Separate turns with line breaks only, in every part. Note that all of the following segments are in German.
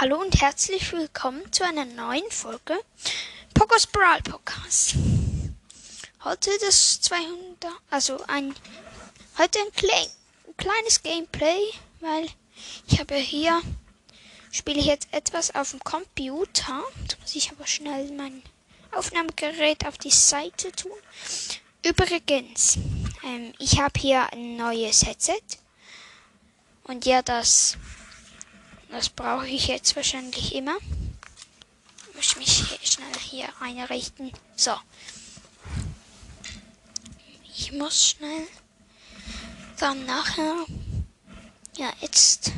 Hallo und herzlich willkommen zu einer neuen Folge Pokos Brawl Podcast. Heute das 200, also ein, heute ein klein, kleines Gameplay, weil ich habe hier, spiele ich jetzt etwas auf dem Computer. Jetzt muss ich aber schnell mein Aufnahmegerät auf die Seite tun. Übrigens, ähm, ich habe hier ein neues Headset. Und ja, das das brauche ich jetzt wahrscheinlich immer. Ich muss mich schnell hier einrichten. So. Ich muss schnell dann nachher. Ja, jetzt.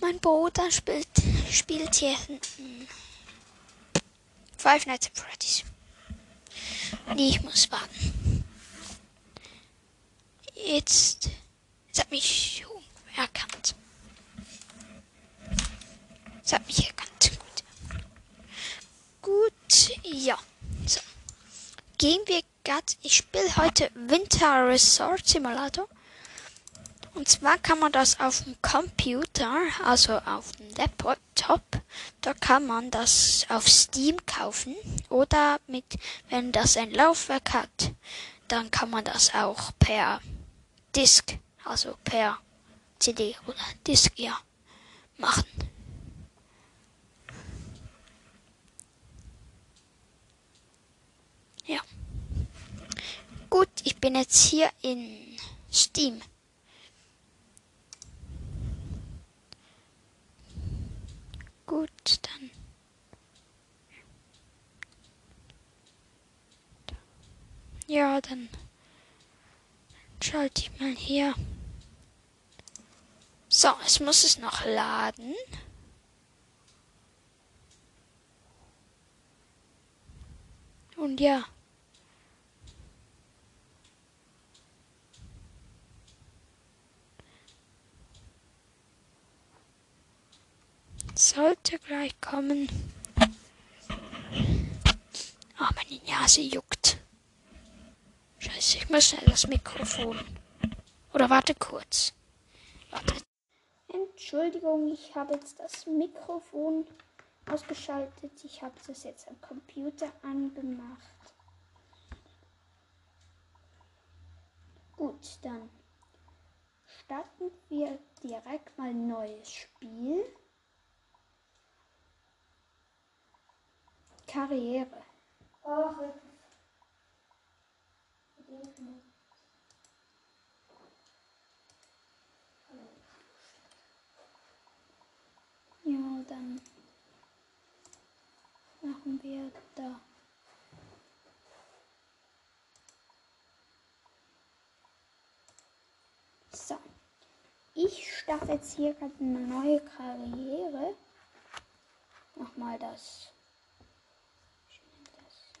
Mein Bruder spielt, spielt hier hinten. Five Nights at Freddy's. Und ich muss warten. Jetzt. Jetzt hat mich erkannt. Das hat mich erkannt. Gut. Gut, ja. So. Gehen wir grad. Ich spiele heute Winter Resort Simulator. Und zwar kann man das auf dem Computer, also auf dem Laptop, da kann man das auf Steam kaufen. Oder mit, wenn das ein Laufwerk hat, dann kann man das auch per Disk, also per CD oder Disk, ja, machen. Ja. Gut, ich bin jetzt hier in Steam. Gut, dann. Ja, dann schalte ich mal hier. So, es muss es noch laden. Und ja. Sollte gleich kommen. Oh, meine Nase juckt. Scheiße, ich muss schnell das Mikrofon. Oder warte kurz. Warte. Entschuldigung, ich habe jetzt das Mikrofon ausgeschaltet. Ich habe das jetzt am Computer angemacht. Gut, dann starten wir direkt mal ein neues Spiel. Karriere. Oh, ja, dann machen wir da. So. Ich starte jetzt hier gerade eine neue Karriere. Nochmal das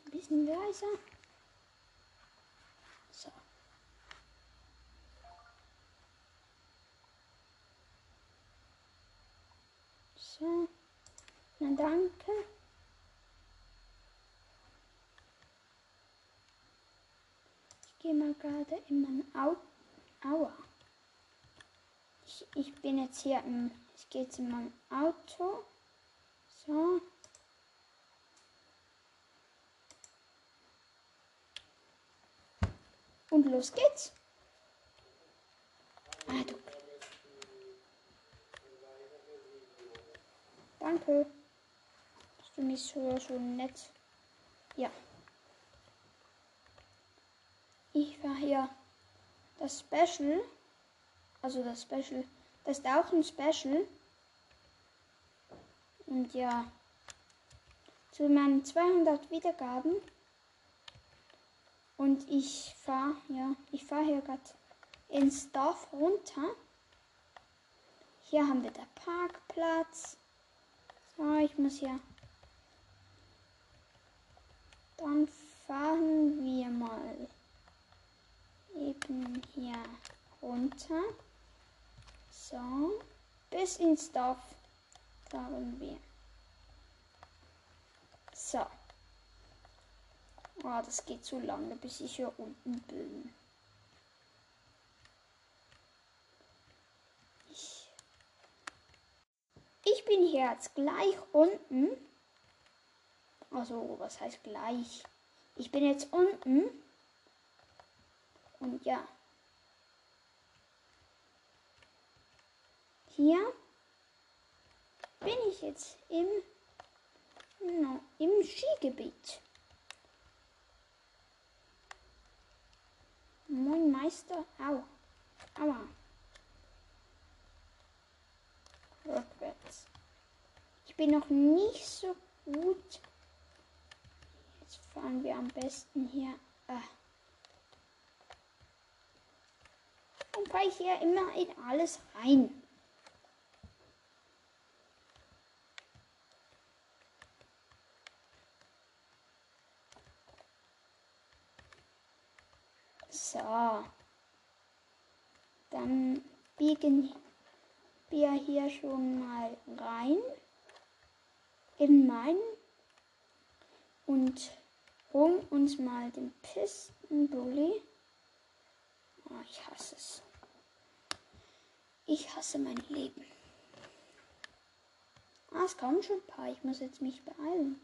ein bisschen leiser. So. So. Na danke. Ich gehe mal gerade in mein Au Aua. Ich, ich bin jetzt hier im. Ich gehe jetzt in mein Auto. So. Und los geht's. Ah, du. Danke. Bist du nicht so, so nett? Ja. Ich war hier das Special. Also das Special. Das ist auch ein Special. Und ja. Zu meinen 200 Wiedergaben und ich fahre, ja, ich fahre hier gerade ins Dorf runter. Hier haben wir den Parkplatz. So, ich muss hier. Dann fahren wir mal eben hier runter. So, bis ins Dorf fahren wir. So. Oh, das geht zu lange, bis ich hier unten bin. Ich, Ich bin hier jetzt gleich unten. Also, was heißt gleich? Ich bin jetzt unten. Und ja. Hier bin ich jetzt im, no, im Skigebiet. Moin Meister. Au. Aua. Rückwärts. Ich bin noch nicht so gut. Jetzt fahren wir am besten hier. Ah. Und fahre ich hier immer in alles rein. So. Dann biegen wir hier schon mal rein in meinen und holen uns mal den Pistenbully. Oh, ich hasse es. Ich hasse mein Leben. Ah, es kommen schon ein paar. Ich muss jetzt mich beeilen.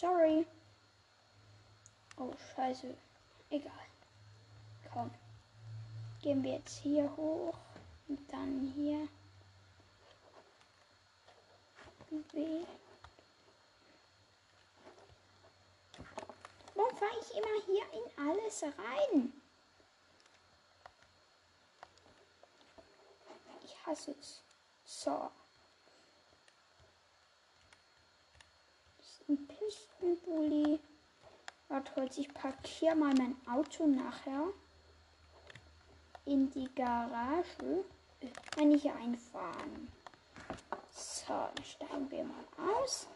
Sorry. Oh, scheiße. Egal. Komm. Gehen wir jetzt hier hoch und dann hier. W. Warum fahre ich immer hier in alles rein? Ich hasse es. So. Ein Pistenbully. Warte, ich parkiere mal mein Auto nachher in die Garage, wenn ich hier einfahren. So, dann steigen wir mal aus.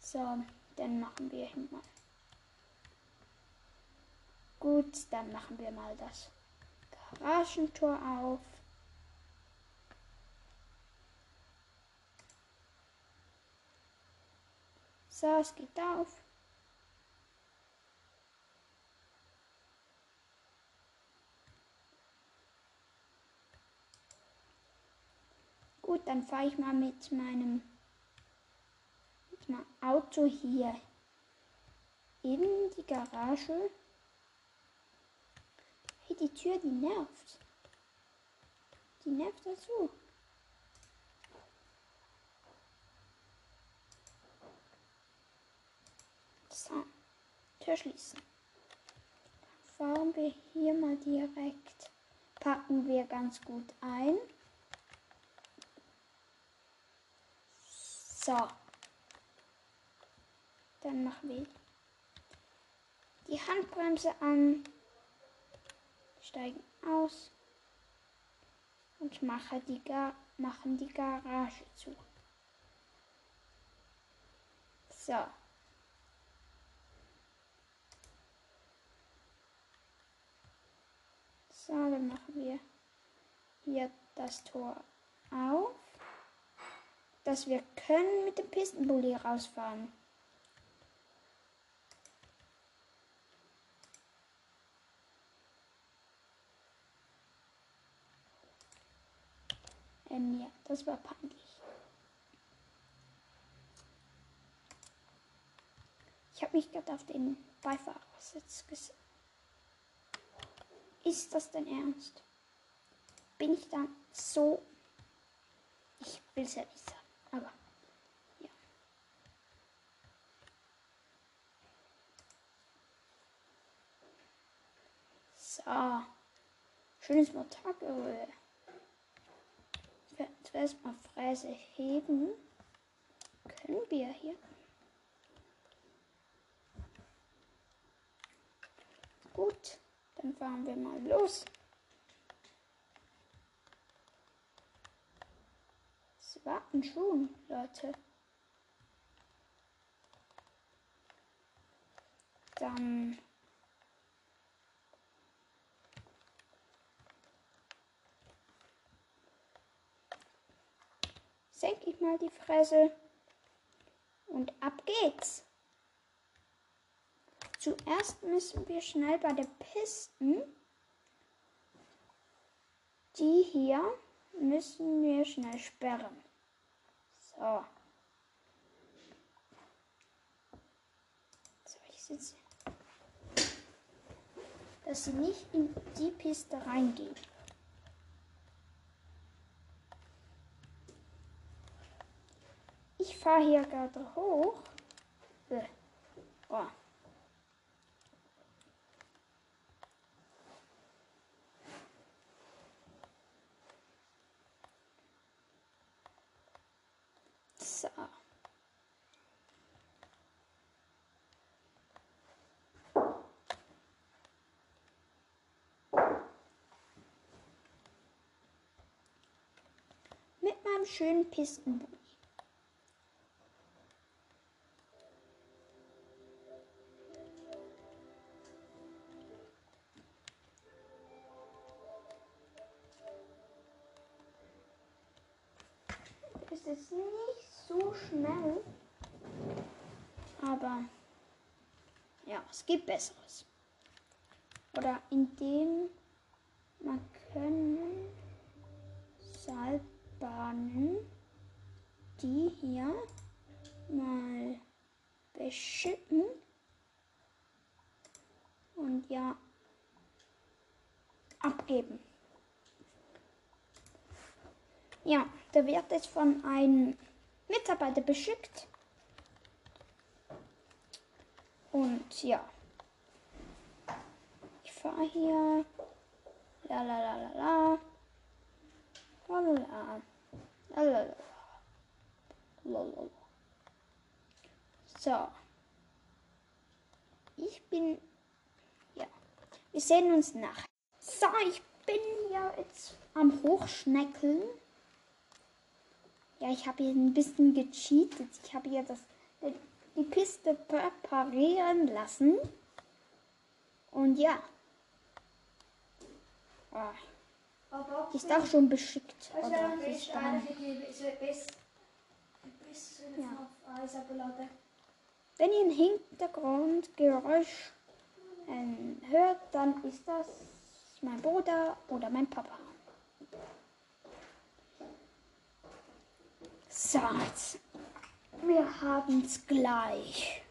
So, dann machen wir hin mal. Gut, dann machen wir mal das Garagentor auf. So, es geht auf. Gut, dann fahre ich mal mit meinem, mit meinem Auto hier in die Garage. Hey, die Tür, die nervt. Die nervt dazu. So, Tür schließen. Fahren wir hier mal direkt. Packen wir ganz gut ein. So. Dann machen wir die Handbremse an. Steigen aus. Und mache die Gar machen die Garage zu. So. So, dann machen wir hier das Tor auf. Dass wir können mit dem Pistenbully rausfahren. Ähm, ja, das war peinlich. Ich habe mich gerade auf den Beifahrersitz gesetzt. Ist das denn ernst? Bin ich dann so... Ich will es ja nicht sagen, aber ja. So. Schönes Motoröl. Zuerst mal Fräse heben. Können wir hier. Gut. Dann fahren wir mal los. Es warten schon, Leute. Dann senke ich mal die Fresse und ab geht's. Zuerst müssen wir schnell bei der Pisten. Die hier müssen wir schnell sperren. So. So, ich sitze. Dass sie nicht in die Piste reingehen. Ich fahre hier gerade hoch. Äh. Oh. So. Mit meinem schönen Pistenboot. Schnell. Aber ja, es gibt Besseres. Oder indem man können Seilbahnen, die hier mal beschicken und ja abgeben. Ja, da wird es von einem Mitarbeiter beschickt. Und ja. Ich fahre hier. La la la la la. La la la. La la la. La. So. Ich bin. Ja. Wir sehen uns nachher. So, ich bin hier jetzt am Hochschneckeln. Ja, ich habe hier ein bisschen gecheatet. Ich habe hier das, die Piste präparieren lassen. Und ja. Oh. Die ist auch schon beschickt. Oder ist da. Ja. Wenn ihr ein Hintergrundgeräusch ähm, hört, dann ist das mein Bruder oder mein Papa. So, wir haben es gleich.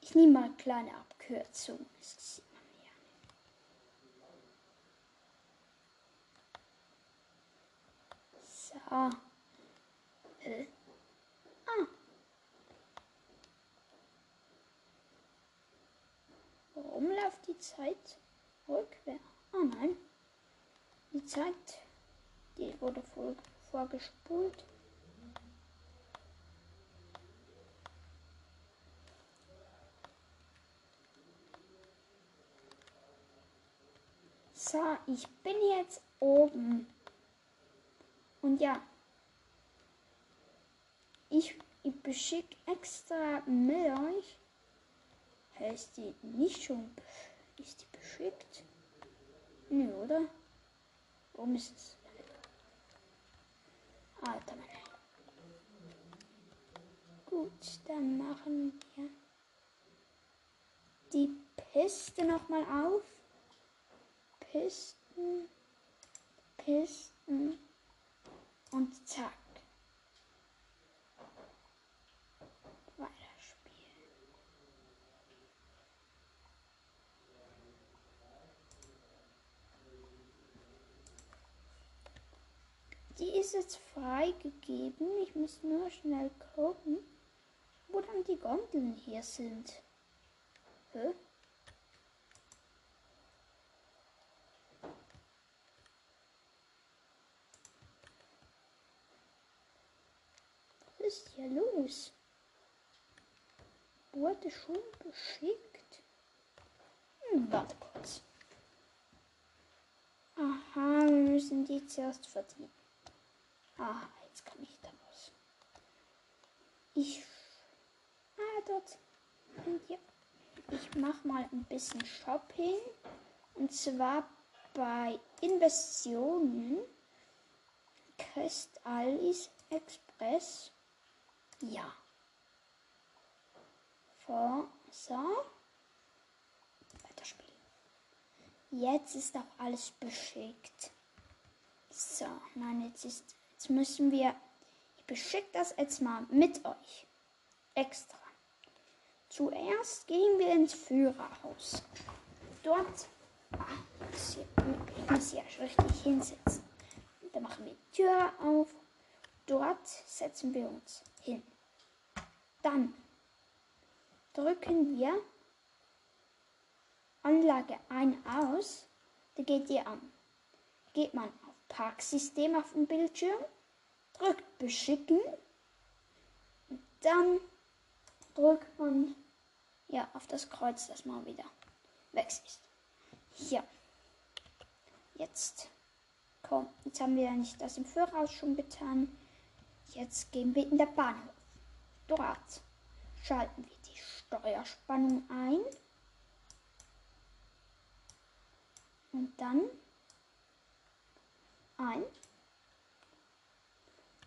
Ich nehme mal eine kleine Abkürzung. Das. So. Äh. Ah. Warum läuft die Zeit? Rückwärts. Oh nein. Die Zeit, die wurde vor, vorgespult. So, ich bin jetzt oben. Und ja, ich, ich beschicke extra Milch. Heißt die nicht schon ist die beschickt? Nö, oder? Warum ist es? Alter, Mann. Gut, dann machen wir die Piste nochmal auf. Pisten, Pisten und zack. Die ist jetzt freigegeben. Ich muss nur schnell gucken, wo dann die Gondeln hier sind. Hä? Was ist hier los? Wurde schon beschickt? Hm, warte kurz. Aha, wir müssen die zuerst verdienen. Ah, jetzt kann ich da raus. Ich. Ah, dort. Und ja. Ich mache mal ein bisschen Shopping. Und zwar bei Investitionen kriegt Alice Express. Ja. Vor, so. Weiterspielen. Jetzt ist auch alles beschickt. So, nein, jetzt ist, jetzt müssen wir, ich beschicke das jetzt mal mit euch. Extra. Zuerst gehen wir ins Führerhaus. Dort, ah, ich muss hier richtig hinsetzen. Dann machen wir die Tür auf. Dort setzen wir uns hin. Dann drücken wir Anlage ein aus. Da geht ihr an. Geht man Parksystem auf dem Bildschirm, drückt Beschicken und dann drückt man ja auf das Kreuz, das mal wieder weg ist. Hier. Jetzt. Komm, jetzt haben wir ja nicht das im Voraus schon getan. Jetzt gehen wir in der Bahnhof. Dort schalten wir die Steuerspannung ein. Und dann ein.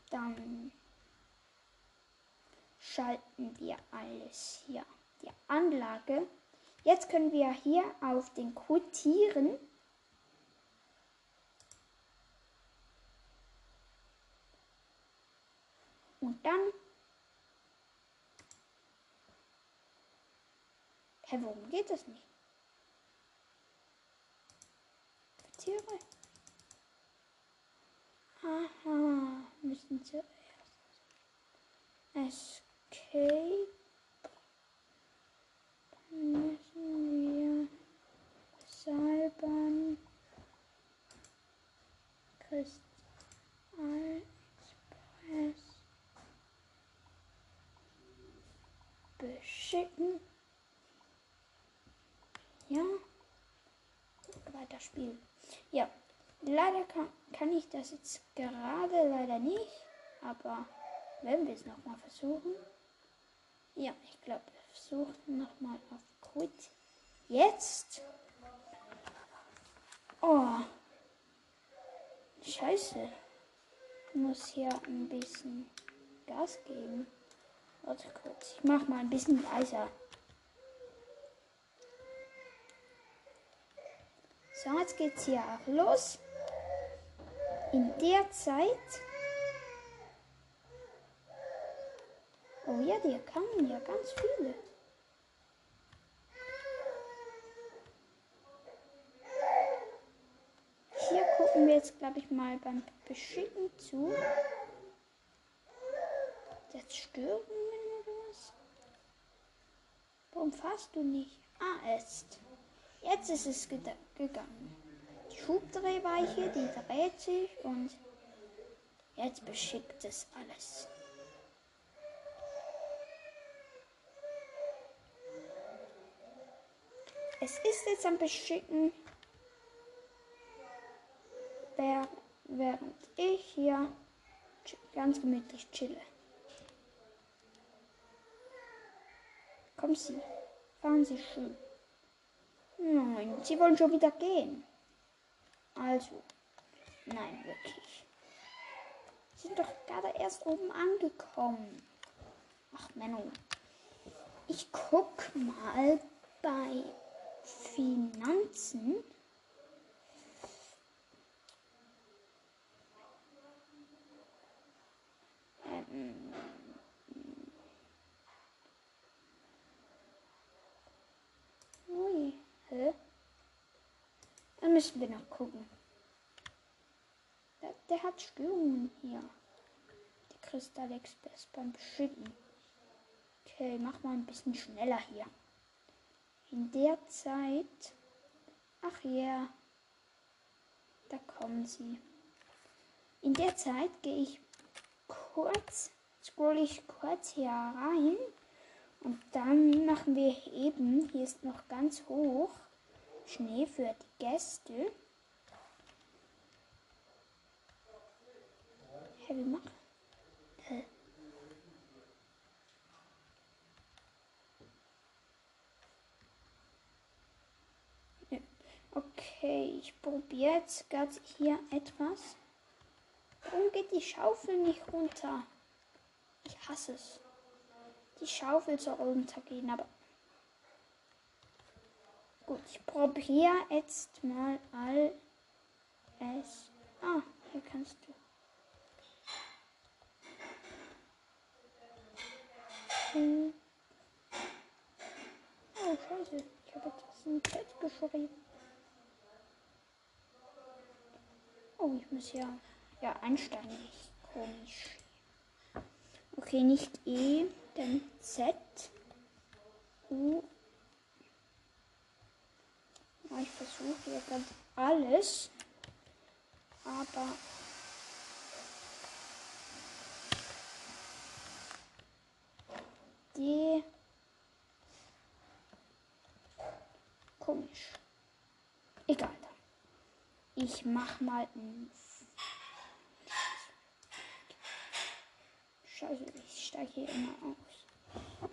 Dann schalten wir alles hier. Die Anlage. Jetzt können wir hier auf den Quotieren und dann Hä, hey, warum geht das nicht? Tiere. Aha, müssen zuerst. Escape. Dann müssen wir Seilbahn. Kristall Express. Beschicken. Ja. Weiter spielen. Ja. Leider kann, kann ich das jetzt gerade leider nicht, aber wenn wir es nochmal versuchen. Ja, ich glaube, wir versuchen nochmal auf Quit. Jetzt. Oh. Scheiße. Ich muss hier ein bisschen Gas geben. Warte kurz. Ich mach mal ein bisschen leiser. So, jetzt geht's hier auch los in der Zeit. Oh ja, die kamen ja ganz viele. Hier gucken wir jetzt, glaube ich, mal beim Beschicken zu. Jetzt stören oder was? Warum fährst du nicht? Ah, jetzt. Jetzt ist es gegangen. Schubdrehweiche, die dreht sich und jetzt beschickt es alles. Es ist jetzt am Beschicken, während ich hier ganz gemütlich chille. Kommen Sie, fahren Sie schön. Nein, Sie wollen schon wieder gehen. Also, nein, wirklich. Sie sind doch gerade erst oben angekommen. Ach, Menno. Ich guck mal bei Finanzen. Ähm, Ui, hä? Dann müssen wir noch gucken. Der, der hat Störungen hier. Die Kristall Express beim Beschicken. Okay, mach mal ein bisschen schneller hier. In der Zeit. Ach ja. Da kommen sie. In der Zeit gehe ich kurz, scroll ich kurz hier rein. Und dann machen wir eben, hier ist noch ganz hoch, Schnee für die Gäste. Hä, wie machen? Hä? Okay, ich probiere jetzt gerade hier etwas. Warum geht die Schaufel nicht runter? Ich hasse es. Die Schaufel soll runtergehen, aber. Gut, ich probiere jetzt mal all es. Ah, hier kannst du. Hm. Oh, scheiße. Ich habe etwas in den Chat geschrieben. Oh, ich muss ja, ja einsteigen. Komisch. Okay, nicht E, dann Z. U. Ich versuche hier ganz alles. Aber die komisch. Egal. Ich mach mal ein Scheiße, ich steige hier immer aus.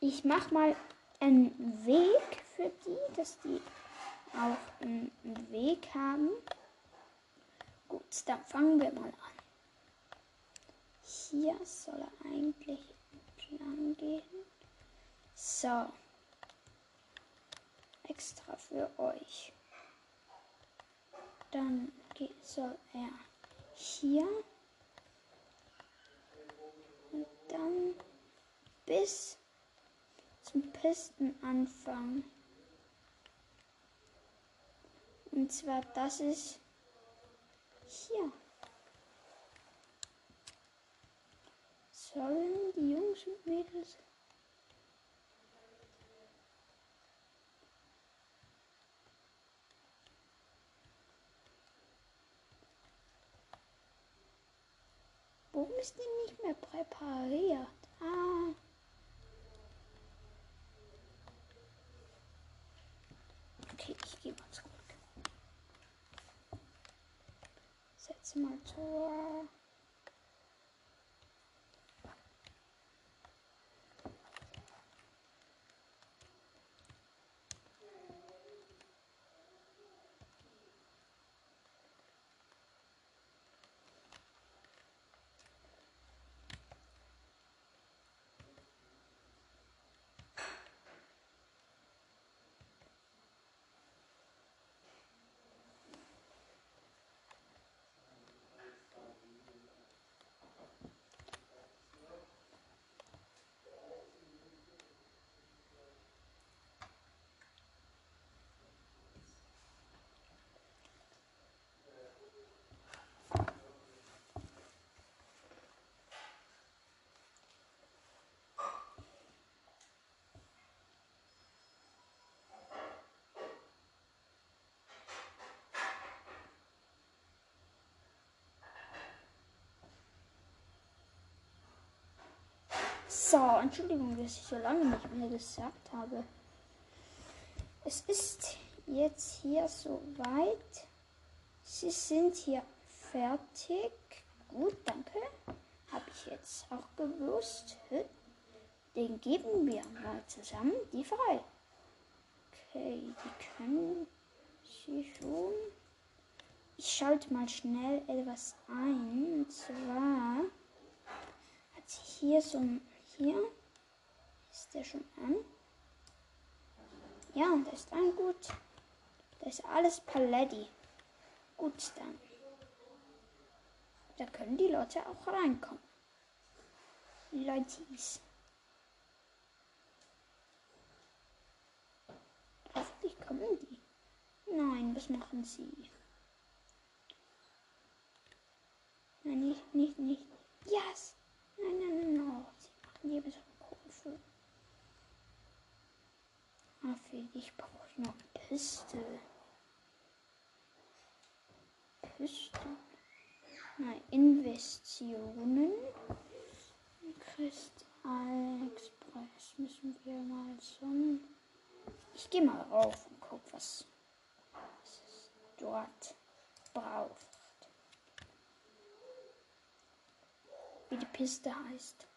Ich mach mal einen Weg für die, dass die auch einen Weg haben. Gut, dann fangen wir mal an. Hier soll er eigentlich entlang gehen. So. Extra für euch. Dann soll er hier und dann bis zum Pistenanfang. Und zwar das ist hier. Sollen die Jungs und Mädels Warum ist die nicht mehr präpariert? Ah. Okay, ich gehe mal zurück. Setze mal So, Entschuldigung, dass ich so lange nicht mehr gesagt habe. Es ist jetzt hier soweit. Sie sind hier fertig. Gut, danke. Habe ich jetzt auch gewusst. Den geben wir mal zusammen die frei. Okay, die können sie schon. Ich schalte mal schnell etwas ein. Und zwar hat sie hier so ein hier. Ist der schon an? Ja, der ist an. Gut. Da ist alles Paletti. Gut, dann. Da können die Leute auch reinkommen. Leutis. Hoffentlich kommen die. Nein, was machen sie? Nein, nicht, nicht, nicht. Yes! Nein, nein, nein, nein. Nee, bis Kurve. Ah, für dich brauche ich noch Piste. Piste. Nein, Investitionen. Kristall Express müssen wir mal so. Ich gehe mal rauf und guck, was es dort braucht. Wie die Piste heißt.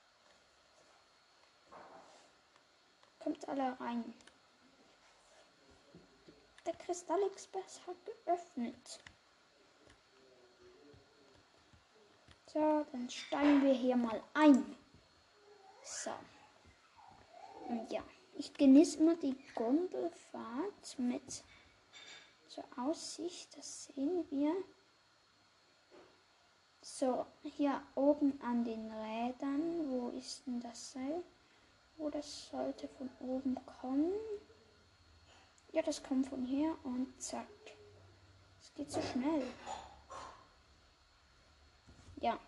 Kommt alle rein. Der Kristall Express hat geöffnet. So, dann steigen wir hier mal ein. So. Und ja, ich genieße immer die Gondelfahrt mit zur Aussicht. Das sehen wir. So, hier oben an den Rädern. Wo ist denn das Seil? Oh, das sollte von oben kommen. Ja, das kommt von hier und zack. Es geht so schnell. Ja.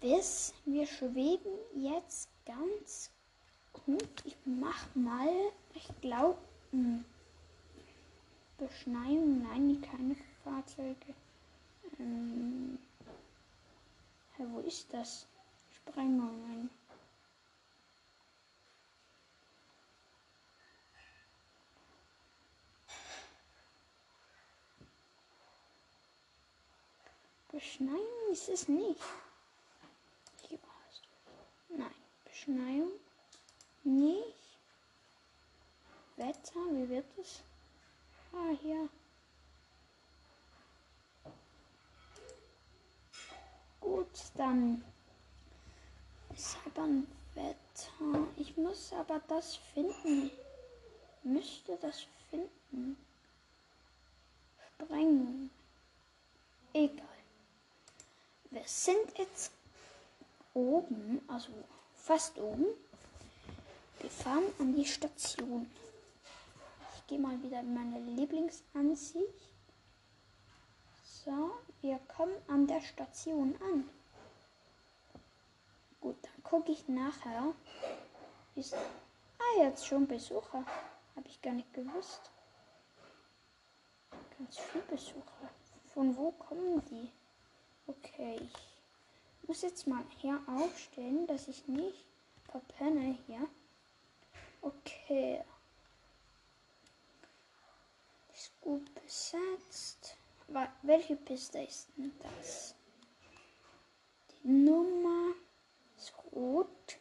Bis wir schweben jetzt ganz gut. Ich mach mal, ich glaube, hm, Beschneidung. Nein, keine Fahrzeuge. Ähm, wo ist das? Sprengungen. Beschneien ist es nicht. Nein, Beschneiung nicht. Wetter, wie wird es? Ah, hier. Gut, dann ist aber ein Wetter. Ich muss aber das finden. Müsste das finden. Sprengung. Egal. Wir sind jetzt oben, also fast oben. Wir fahren an die Station. Ich gehe mal wieder in meine Lieblingsansicht. So, wir kommen an der Station an. Gut, dann gucke ich nachher. Ist ah, jetzt schon Besucher. Habe ich gar nicht gewusst. Ganz viele Besucher. Von wo kommen die? Okay, ich muss jetzt mal hier aufstellen, dass ich nicht verpenne hier. Okay. Ist gut besetzt. Welche Piste ist denn das? Die Nummer ist rot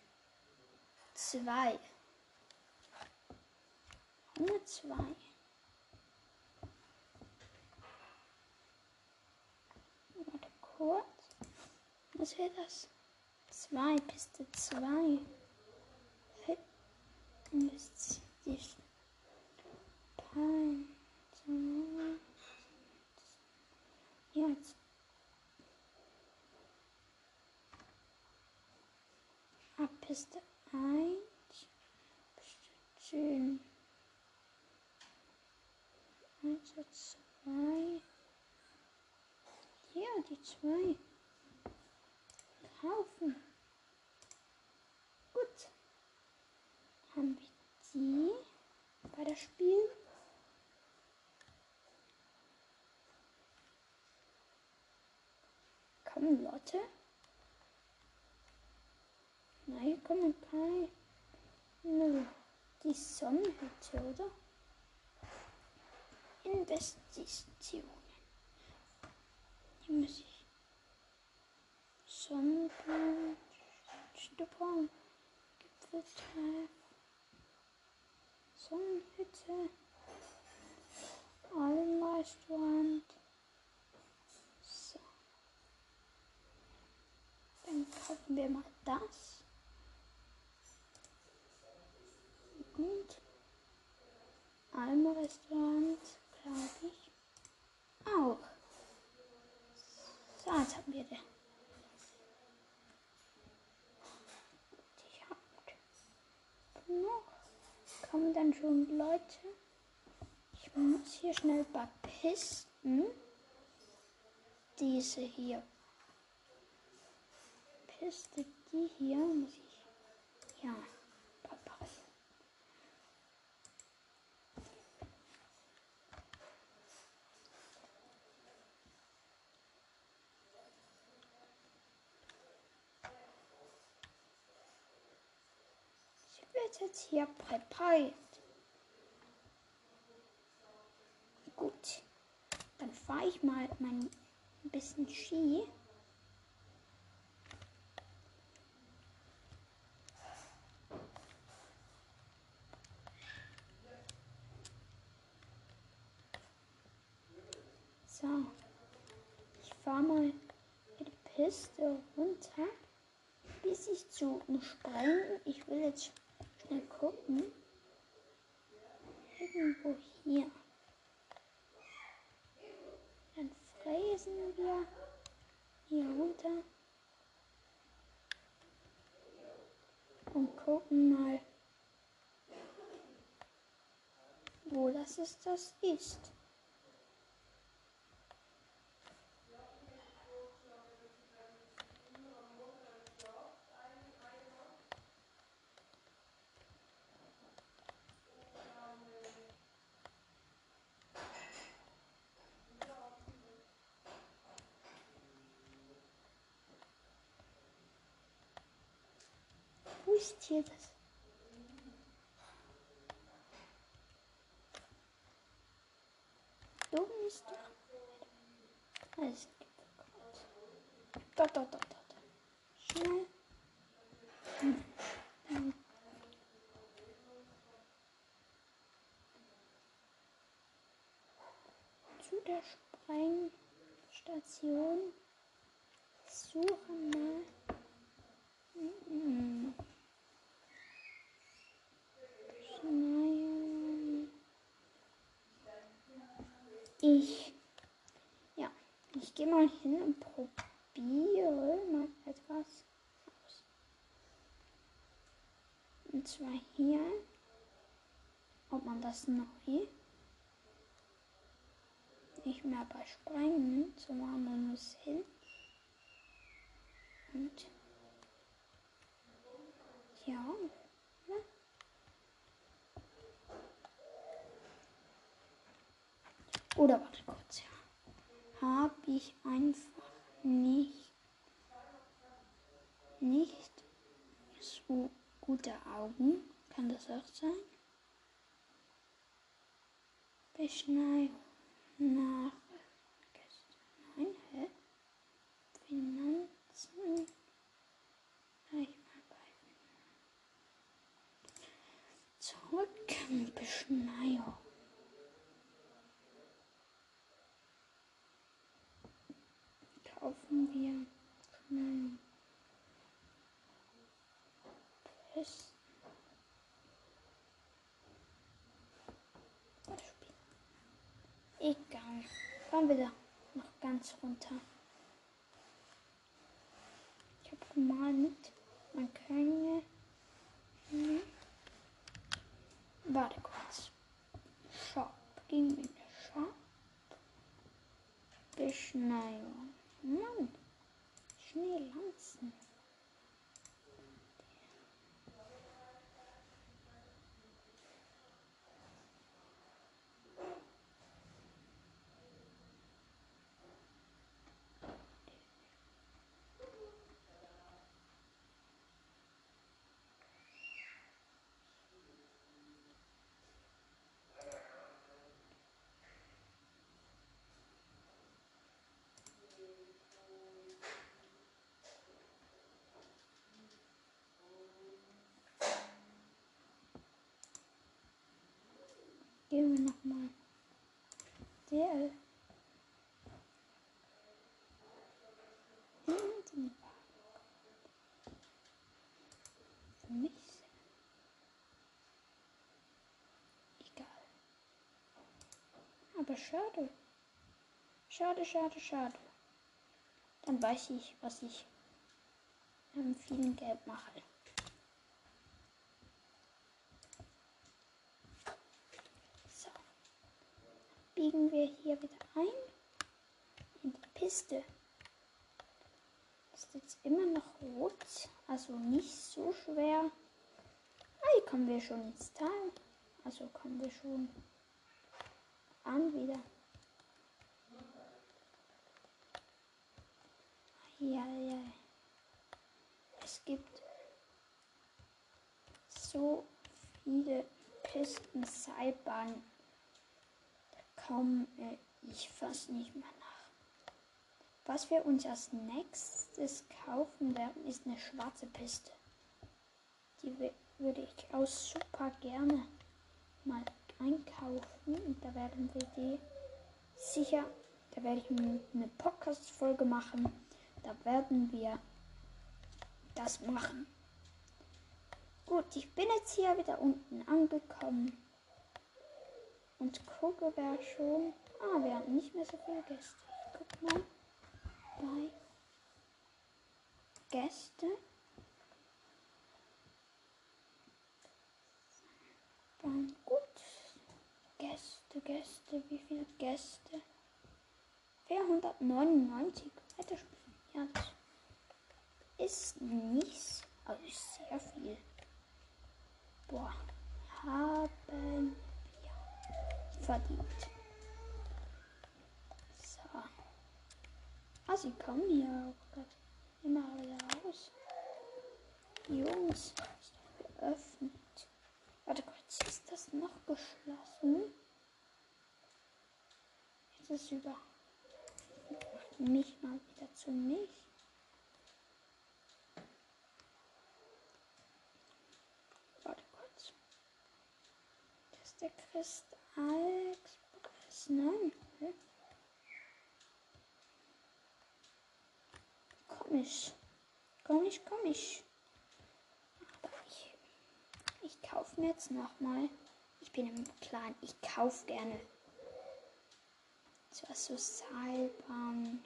2. Nummer 2. kurz. Was wäre das? Zwei, Piste zwei. Investition. Pein. Jetzt. Ab Piste 1. Schön. 1 2. Ja, die zwei. Kaufen. Gut. Haben wir die bei das Spiel. Kommen Lotte? Nein, kommen keine. Nö. Die Sonnenhütte, oder? Investition. Hier muss ich Sonnenbrand, Stuppern, Gipfeltreff, Sonnenhütte, Almrestaurant. So. Dann kaufen wir mal das. Und Almrestaurant, glaube ich, auch. So, jetzt haben wir den. Kommen dann schon Leute. Ich muss hier schnell ein paar Pisten. Diese hier. Piste, die hier muss ich. Ja. Jetzt hier präpariert. Gut, dann fahre ich mal mein bisschen Ski. So, ich fahre mal die Piste runter, bis ich zu sprengen. Ich will jetzt schnell gucken. Irgendwo hier. Dann fräsen wir hier runter. Und gucken mal, wo das ist, das ist. Wo ist? Da oben ist der. Alles Da, da, da, da, da. Schnell. Hm. Zu der Sprengstation. Suchen mal. Hm. Schneien. Ich, ja, ich gehe mal hin und probiere mal etwas aus. Und zwar hier, ob man das neu nicht mehr bei Sprengen, so machen wir es hin. Und ja, Oder warte kurz, ja. Habe ich einfach nicht, nicht so gute Augen? Kann das auch sein? Beschneidung nach Nein, hä? Finanzen. Ich mal bei. Zurück. Beschneidung. kaufen wir schnell Pest. Egal. Fahren wir da noch ganz runter. Ich habe gemeint, man könne. Hm. Warte kurz. Shop. Gehen wir in den Shop. Beschneidung. Mann, Schneelanzen. Gehen wir nochmal. DL. Für mich. Egal. Aber schade. Schade, schade, schade. Dann weiß ich, was ich mit vielen Geld mache. Biegen wir hier wieder ein in die Piste. Ist jetzt immer noch rot, also nicht so schwer. Ah, hier kommen wir schon ins Tal. Also kommen wir schon an wieder. Ja, ja. Es gibt so viele Pisten-Seilbahnen komme ich fast nicht mehr nach. Was wir uns als nächstes kaufen werden, ist eine schwarze Piste. Die würde ich auch super gerne mal einkaufen. Und da werden wir die sicher, da werde ich eine Podcast-Folge machen. Da werden wir das machen. Gut, ich bin jetzt hier wieder unten angekommen. Und gucke, wer schon. Ah, wir haben nicht mehr so viele Gäste. Ich guck mal bei Gäste. Dann gut. Gäste, Gäste, wie viele Gäste? 499. Weiter spielen. Ja, das ist nichts. Also sehr viel. Boah, haben verdient. So. Ah, sie kommen hier auch grad immer wieder raus. Jungs, ist doch geöffnet. Warte kurz, ist das noch geschlossen? Jetzt ist es über mich mal wieder zu mich. Warte kurz. Das Kristall Express. Nein. Hä? Komisch. Komisch, komisch. Aber ich, ich kaufe mir jetzt nochmal. Ich bin im Plan, ich kaufe gerne. So was so Seilbahn,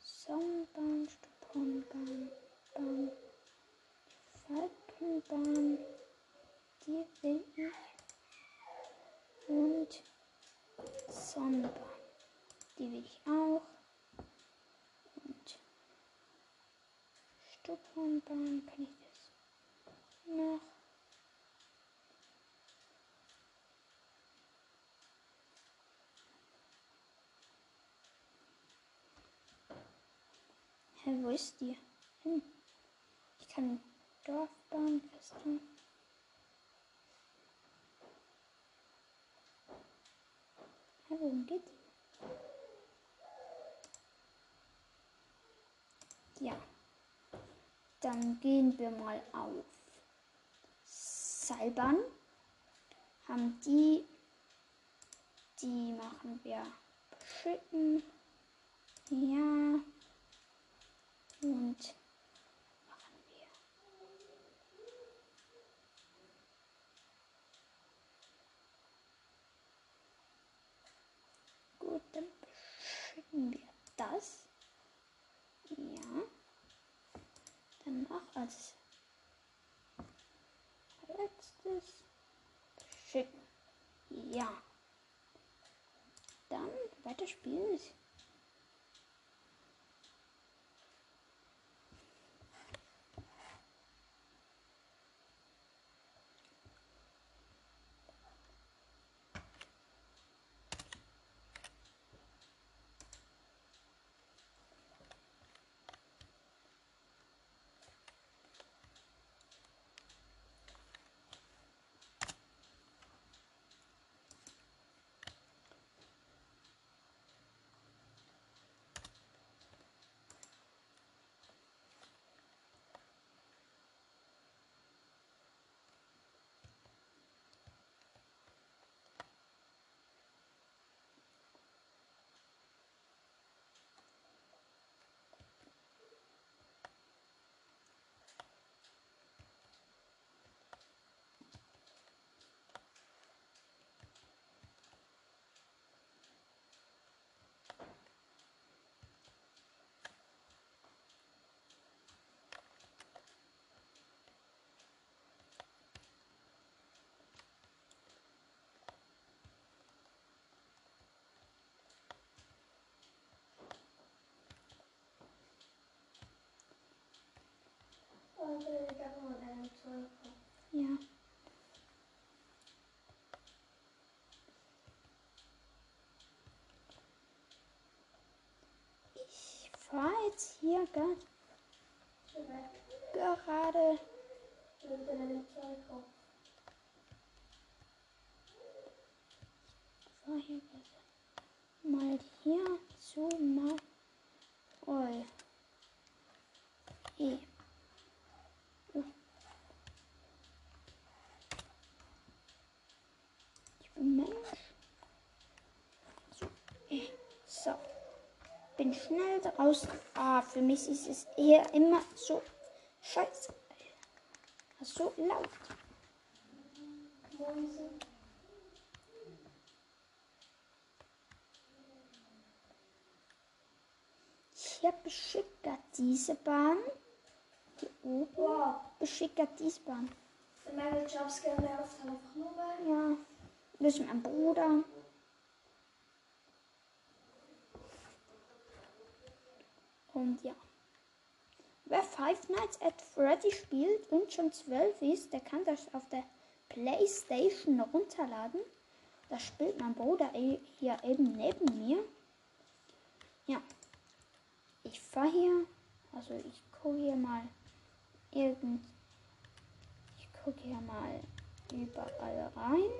Sonnenbahn, Stuponbahn, Bahn, Falkenbahn, die will ich. Und Sonnenbahn, die will ich auch. Und Stuponbahn kann ich das noch. Hä, wo ist die? Hm. Ich kann Dorfbahn festung. Hä, worum? Ja. Dann gehen wir mal auf Seilbahn. Haben die, die machen wir schicken. Ja. Und machen wir. Gut, dann schicken wir das. Ja. Dann noch als letztes schicken. Ja. Dann weiter Ja. Ich fahre jetzt hier gerade. Ich fahr hier mal hier zu mal. Oh. E. Ich bin Mensch. So. E. So. bin schnell draußen. Ah, für mich ist es eher immer so scheiße. So laut. Ich habe beschickert diese Bahn. Die oben.
Wow.
Beschickert diese Bahn.
Meine Jumpscare nervt einfach nur mal.
Ja. Das ist mein Bruder. Und ja. Wer Five Nights at Freddy spielt und schon zwölf ist, der kann das auf der Playstation runterladen. Das spielt mein Bruder eh- hier eben neben mir. Ja. Ich fahre hier, also ich gucke hier mal irgend. Ich gucke hier mal überall rein.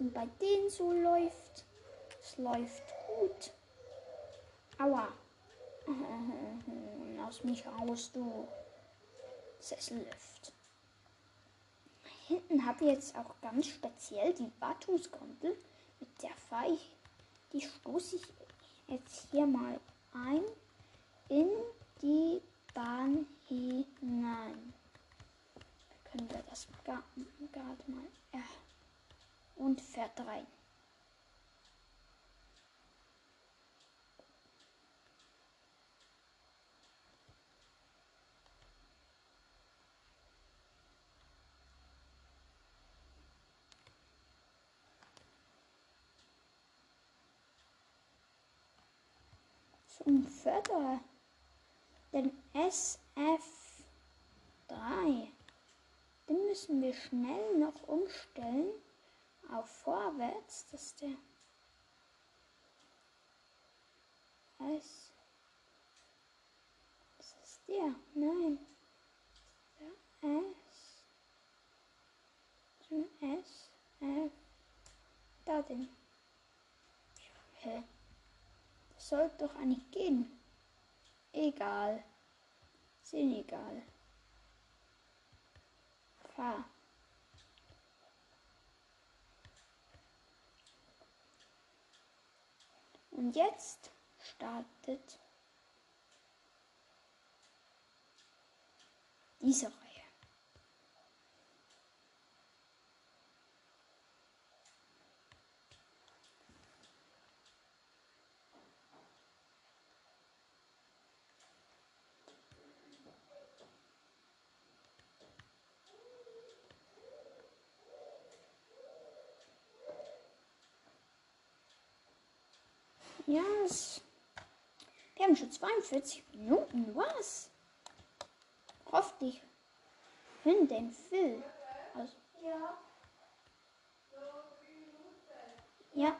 Denn bei denen so läuft. Es läuft gut. Aua. Lass mich raus, du. Sessellift. Hinten habe ich jetzt auch ganz speziell die Wartungskontel. Mit der ich, die stoße ich jetzt hier mal ein in die Bahn hinein. Können wir das gerade mal. Ja. Und fährt rein. Zum Förder. Den SF3. Den müssen wir schnell noch umstellen auf vorwärts, dass der S. Was ist der? Nein. Der S. Zum S. F. Da den. Hä? Sollte doch eigentlich gehen. Egal. Sind egal. Fahr. Und jetzt startet diese Reihe. Ja, es, haben schon 42 Minuten. Was? Hoffentlich hören den Phil. Also,
Ja.
ja.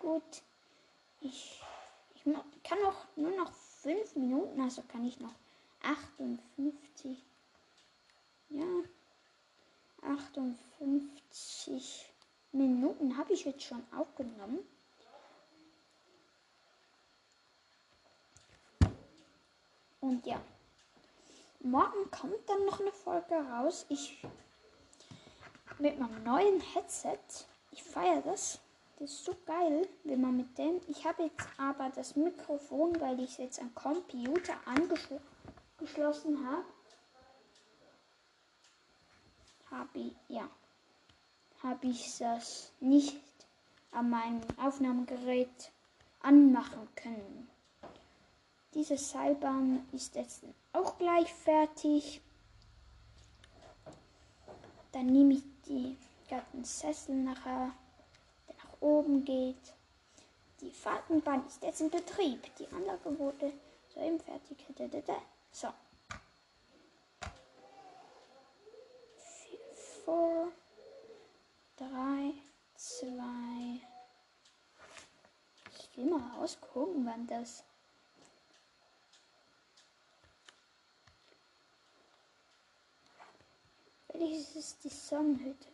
Gut. Ich, ich kann noch nur noch 5 Minuten, also kann ich noch 58. Ja. 58 Minuten habe ich jetzt schon aufgenommen. Und ja, morgen kommt dann noch eine Folge raus. Ich mit meinem neuen Headset. Ich feiere das. Das ist so geil, wenn man mit dem. Ich habe jetzt aber das Mikrofon, weil ich es jetzt am Computer angeschlossen habe. Habe ich, ja, habe ich das nicht an meinem Aufnahmegerät anmachen können. Diese Seilbahn ist jetzt auch gleich fertig. Dann nehme ich die ganzen Sessel nachher, der nach oben geht. Die Faltenbahn ist jetzt in Betrieb. Die Anlage wurde soeben fertig. So. Vier, drei, zwei. Ich will mal rausgucken, wann das. Welches ist die Sonnenhütte?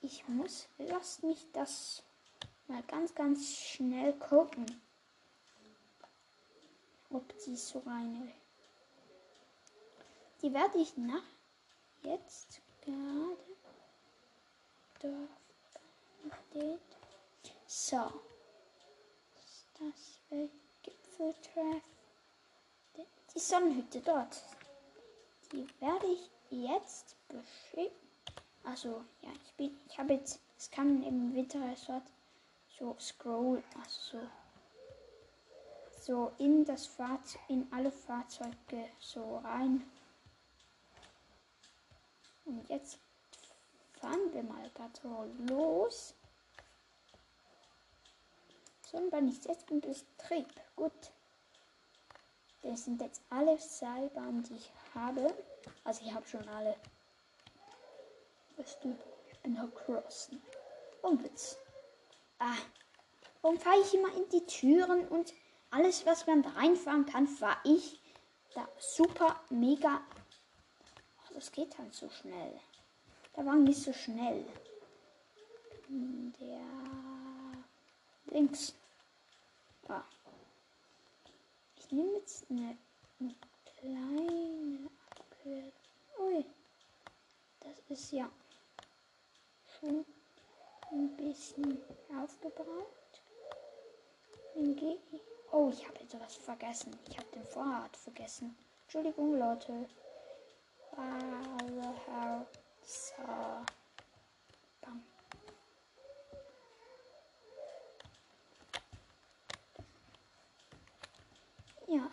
Ich muss, lasst mich das mal ganz, ganz schnell gucken, ob die so eine. Die werde ich nach jetzt gerade dort. So, das Gipfeltreff. Die Sonnenhütte dort. Die werde ich jetzt beschicken. Also, ja, ich bin, ich habe jetzt, es kann im Winterresort so scroll, also so, so in das Fahrzeug, in alle Fahrzeuge so rein. Und jetzt fahren wir mal gerade los. So, und wenn ich jetzt im Betrieb, gut. Das sind jetzt alle Seilbahnen, die ich habe. Also ich habe schon alle. Weißt du, ich bin halt crossen. Und Witz. Ah. Warum fahre ich immer in die Türen und alles, was man da reinfahren kann, fahre ich da super, mega. Oh, das geht halt so schnell. Der Wagen ist so schnell. Der links. Ah. Ich nehme jetzt eine, eine kleine Abkürzung. Ui. Das ist ja schon ein bisschen aufgebraucht. Dann gehe ich. Oh, ich habe etwas vergessen. Ich habe den Vorrat vergessen. Entschuldigung, Leute. So. Bam. Ja.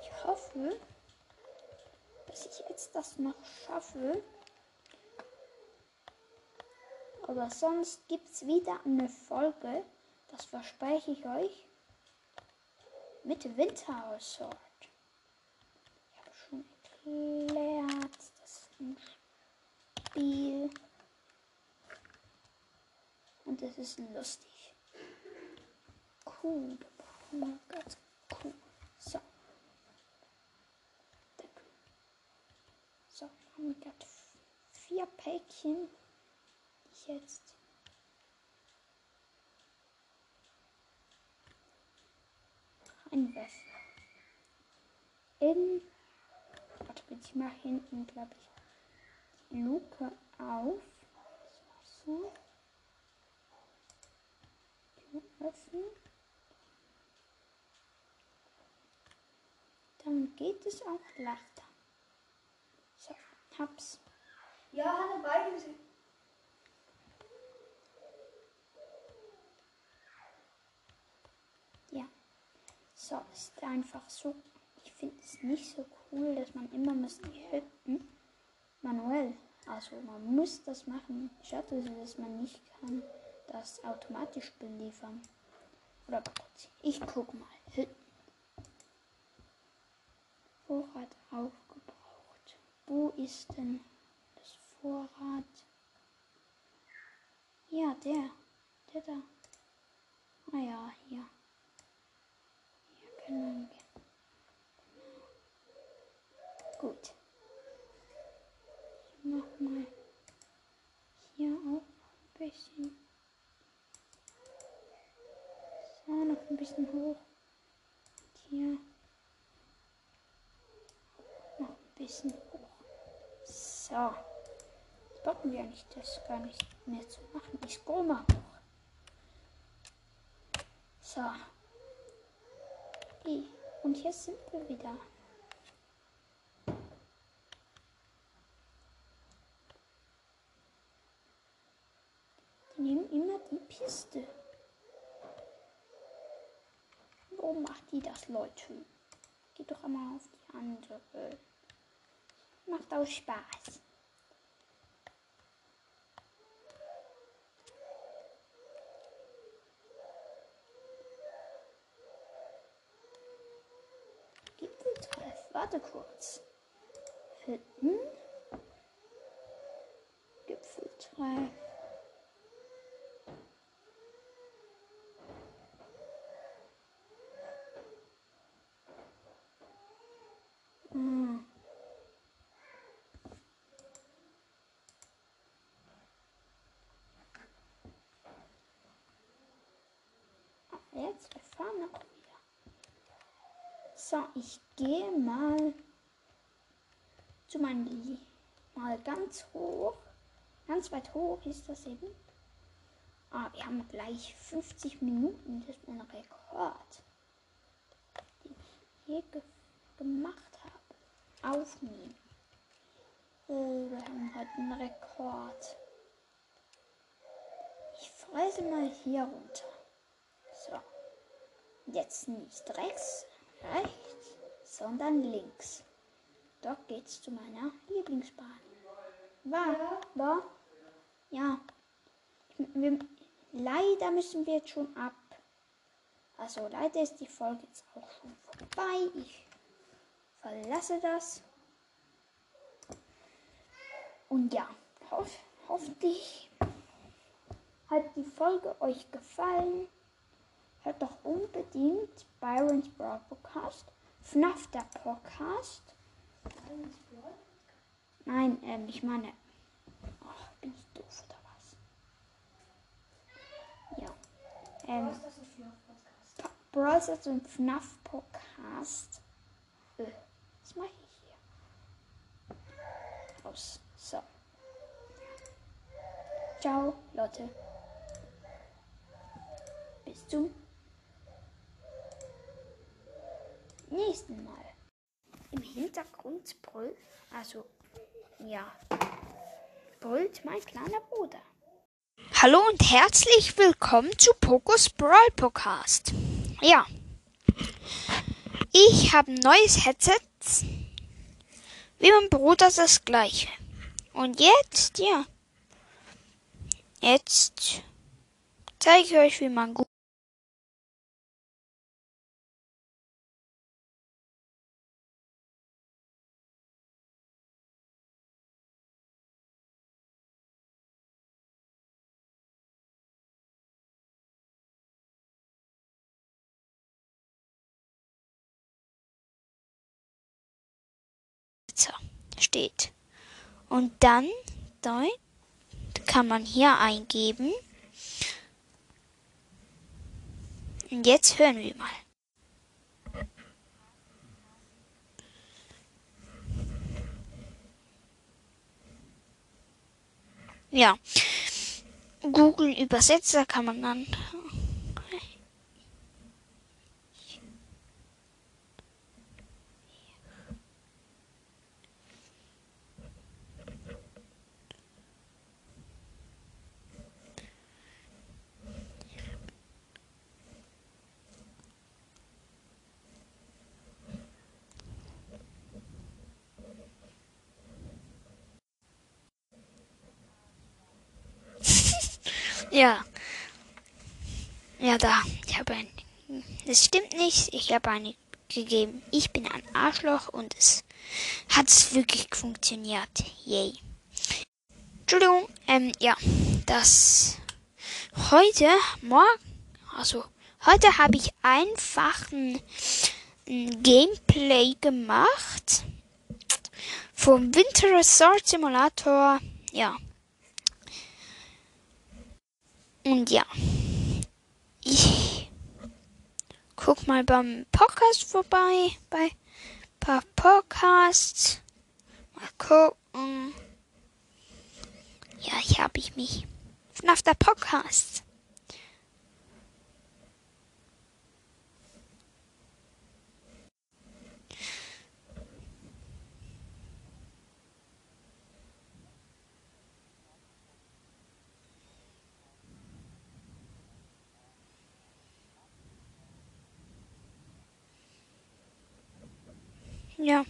Ich hoffe, das noch schaffe. Aber sonst gibt es wieder eine Folge, das verspreche ich euch, mit Winterhaushalt. Ich habe schon erklärt, das ist ein Spiel. Und es ist lustig. Cool. Oh Gott, cool. So. Wir gerade vier Päckchen, die ich jetzt reinwerfe. In. Warte, ich mache hinten, glaube ich, die Luke auf. So. so. Öffnen. Dann geht es auch leichter. So, hab's.
Ja, Hanne, beide sind.
Ja. So, ist einfach so. Ich finde es nicht so cool, dass man immer muss die Hütten manuell. Also man muss das machen. Schade, dass man nicht kann das automatisch beliefern. Oder kurz. Ich guck mal. Hütten. Vorrat aufgebraucht. Wo ist denn das Vorrat? Ja, der. Der da. Ah ja, hier. Hier können wir. Gut. Ich mach mal hier auch ein bisschen. So, noch ein bisschen hoch. Und hier noch ein bisschen hoch. So. Jetzt brauchen wir eigentlich das gar nicht mehr zu machen. Ich scroll mal hoch. So. Okay. Und hier sind wir wieder. Die nehmen immer die Piste. Warum macht die das, Leute? Geht doch immer auf die andere. Macht auch Spaß. Gipfeltreff. Warte kurz. Hütten. Gipfeltreff. Hm. Ah, Jetzt, wir fahren noch wieder. So, ich gehe mal zu meinem mal ganz hoch. Ganz weit hoch ist das eben. Ah, wir haben gleich 50 Minuten. Das ist ein Rekord, den ich hier ge gemacht habe. Aufnehmen. Äh, wir haben heute einen Rekord. Ich freise mal hier runter. Jetzt nicht rechts, rechts, sondern links. Dort geht's zu meiner Lieblingsbahn. War, war, ja. Wir, leider müssen wir jetzt schon ab. Also leider ist die Folge jetzt auch schon vorbei. Ich verlasse das. Und ja, hoff, hoffentlich hat die Folge euch gefallen. Hört doch unbedingt Byron's Broad Podcast, FNAF der Podcast. Nein, ähm, ich meine. Ach, bin ich doof oder was? Ja. Ähm, Brawl Stars und FNAF Podcast. Äh, was mache ich hier? Aus. So. Ciao, Leute. Bis zum nächsten Mal. Im Hintergrund brüllt, also ja, brüllt mein kleiner Bruder. Hallo und herzlich willkommen zu Pokos Brawl Podcast. Ja, ich habe ein neues Headset. Wie mein Bruder das gleiche. Und jetzt, ja, jetzt zeige ich euch, wie man gut steht. Und dann da kann man hier eingeben. Und jetzt hören wir mal. Ja. Google Übersetzer kann man dann Ja. Ja, da. Ich habe ein. Es stimmt nicht. Ich habe eine gegeben. Ich bin ein Arschloch und es hat wirklich funktioniert. Yay. Entschuldigung. Ähm, ja. Das. Heute, morgen. Also, heute habe ich einfach ein, ein Gameplay gemacht. Vom Winter Resort Simulator. Ja. Und ja, ich guck mal beim Podcast vorbei, bei paar Podcasts. Mal gucken. Ja, hier habe ich mich. FNAF der Podcast. Yeah.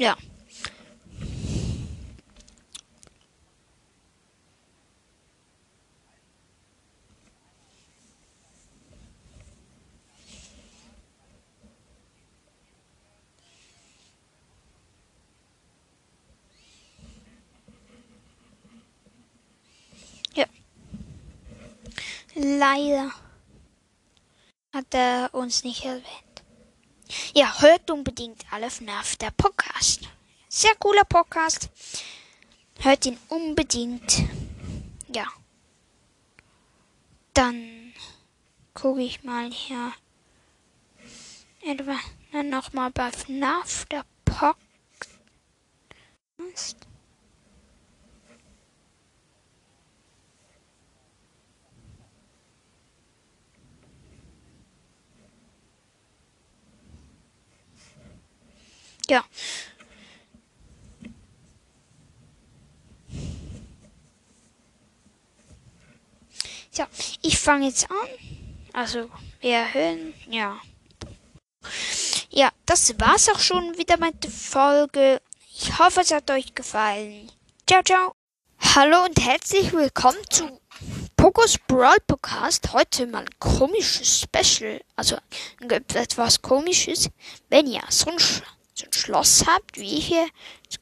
Ja. Leider hat er uns nicht erwähnt. Ja, hört unbedingt alle FNAF, der Podcast. Sehr cooler Podcast. Hört ihn unbedingt. Ja. Dann gucke ich mal hier. Etwa nochmal bei FNAF, der Podcast. Ja. So, ich fange jetzt an. Also, wir hören, ja. Ja, das war's auch schon wieder mit der Folge. Ich hoffe, es hat euch gefallen. Ciao, ciao. Hallo und herzlich willkommen zu Pokos Brawl Podcast. Heute mal ein komisches Special. Also etwas komisches. Wenn ihr so ein, so ein Schloss habt, wie ich hier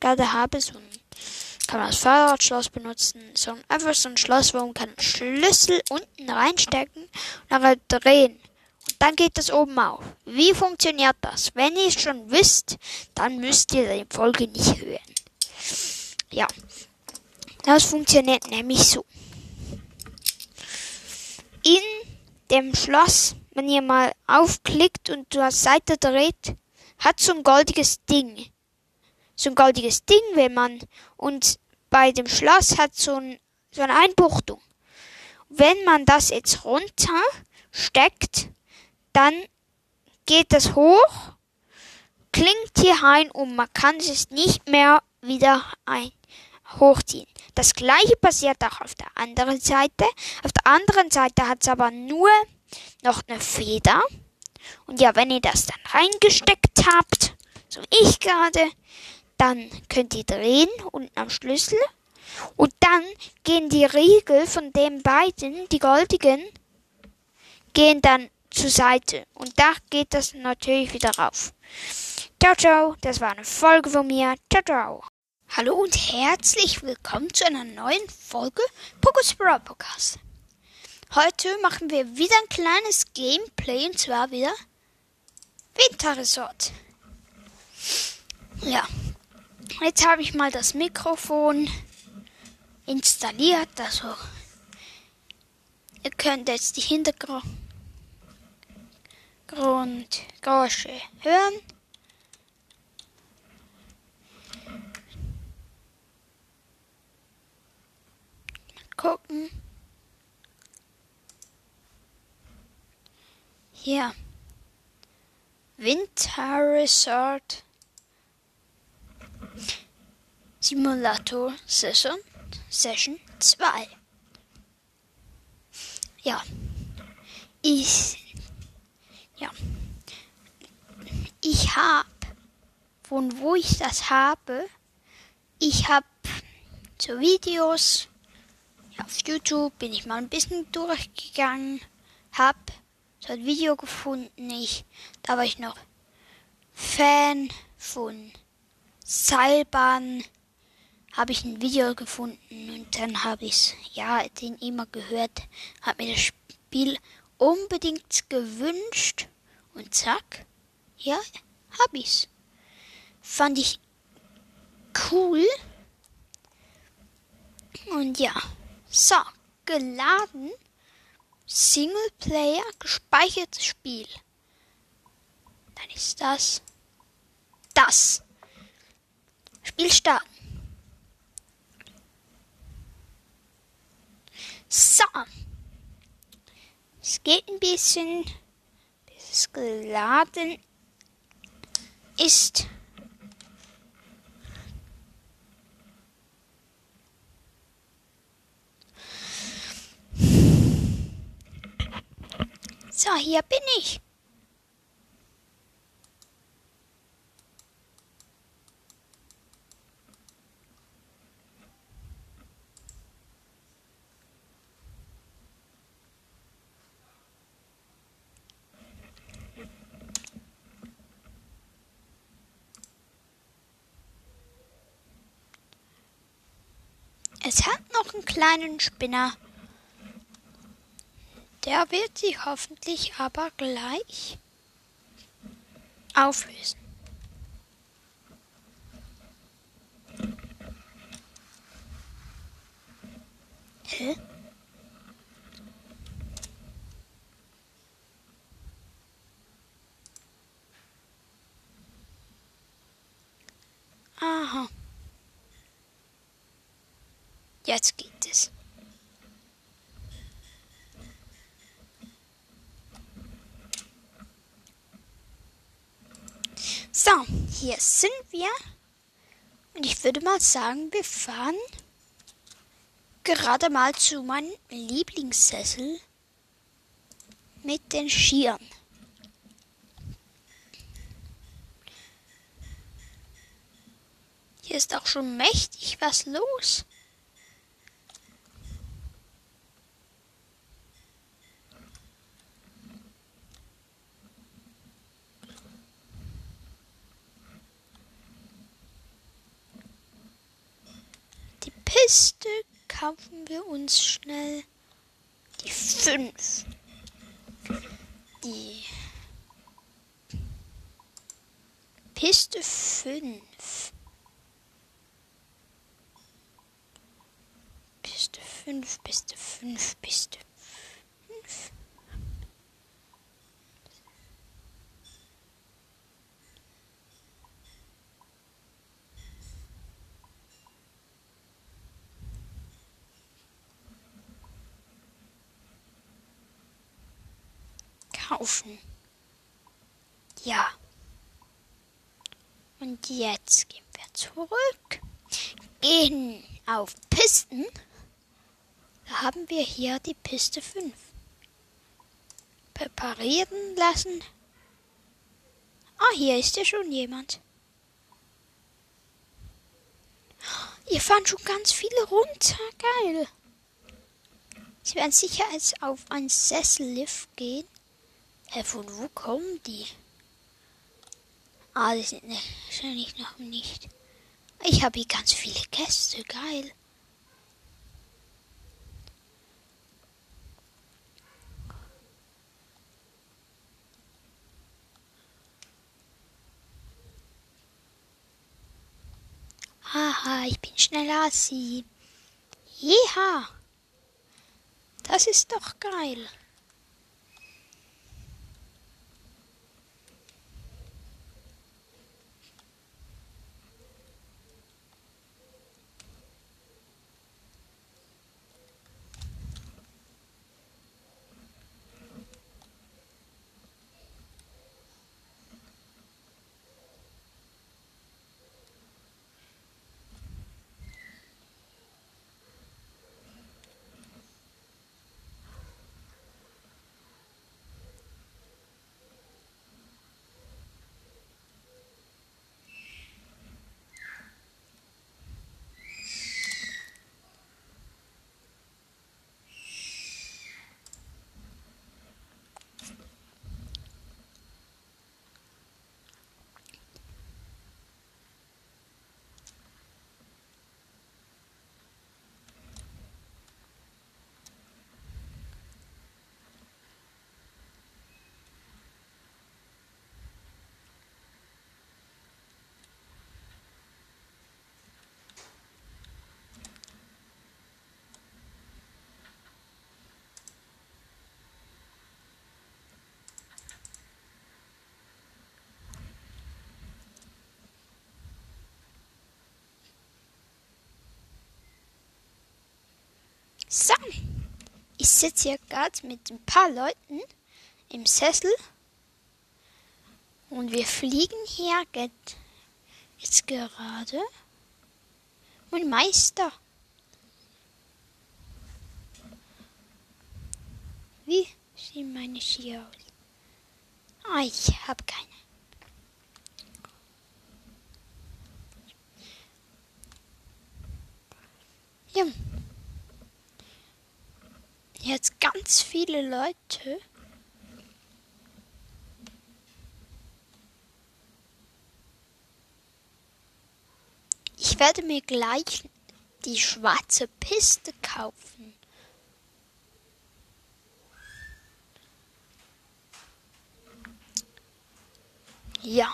gerade habe, so ein kann man das Fahrradschloss benutzen. So ein, einfach so ein Schloss, wo man kann Schlüssel unten reinstecken und dann drehen. Und dann geht das oben auf. Wie funktioniert das? Wenn ihr es schon wisst, dann müsst ihr die Folge nicht hören. Ja. Das funktioniert nämlich so. In dem Schloss, wenn ihr mal aufklickt und zur Seite dreht, hat so ein goldiges Ding so ein goldiges Ding will man. Und bei dem Schloss hat so, ein, so eine Einbuchtung. Wenn man das jetzt runter steckt, dann geht das hoch, klingt hier rein und man kann es nicht mehr wieder ein hochziehen. Das gleiche passiert auch auf der anderen Seite. Auf der anderen Seite hat es aber nur noch eine Feder. Und ja, wenn ihr das dann reingesteckt habt, so wie ich gerade, dann könnt ihr drehen unten am Schlüssel. Und dann gehen die Riegel von den beiden, die goldigen, gehen dann zur Seite. Und da geht das natürlich wieder rauf. Ciao, ciao. Das war eine Folge von mir. Ciao, ciao. Hallo und herzlich willkommen zu einer neuen Folge Pokus Brawl Podcast. Heute machen wir wieder ein kleines Gameplay und zwar wieder Winterresort. Ja, Jetzt habe ich mal das Mikrofon installiert. Also ihr könnt jetzt die Hintergrundgeräusche hören. Gucken. Hier. Winter Resort. Simulator Session, Session 2. Ja, ich, ja, ich habe, von wo ich das habe, ich habe so Videos, ja, auf YouTube bin ich mal ein bisschen durchgegangen, habe so ein Video gefunden, ich, da war ich noch Fan von Seilbahn habe ich ein Video gefunden und dann habe ich ja den immer gehört, habe mir das Spiel unbedingt gewünscht und zack, ja, habe ich's. Fand ich cool. Und ja, so, geladen, Singleplayer, gespeichertes Spiel. Dann ist das das. Spiel starten. So. Es geht ein bisschen, bis es geladen ist. So, hier bin ich. Es hat noch einen kleinen Spinner. Der wird sie hoffentlich aber gleich auflösen. Hä? Aha. Jetzt geht es. So, hier sind wir. Und ich würde mal sagen, wir fahren gerade mal zu meinem Lieblingssessel mit den Skiern. Hier ist auch schon mächtig was los. Die Piste kaufen wir uns schnell. Die fünf. Die Piste fünf. Piste fünf, Piste fünf, Piste Kaufen. Ja. Und jetzt gehen wir zurück. Gehen auf Pisten. Da haben wir hier die Piste 5. Präparieren lassen. Ah, hier ist ja schon jemand. Hier fahren schon ganz viele runter. Geil. Sie werden sicher als auf ein Sessellift gehen. Hä, von wo kommen die? Ah, die sind wahrscheinlich noch nicht. Ich habe hier ganz viele Gäste. Geil. Haha, ich bin schneller als Sie. Jeha. Das ist doch geil. So, ich sitze hier gerade mit ein paar Leuten im Sessel und wir fliegen hier jetzt gerade. Mein Meister. Wie sehen meine Skier aus? Ah, ich habe keine. Ja jetzt ganz viele Leute. Ich werde mir gleich die schwarze Piste kaufen. Ja.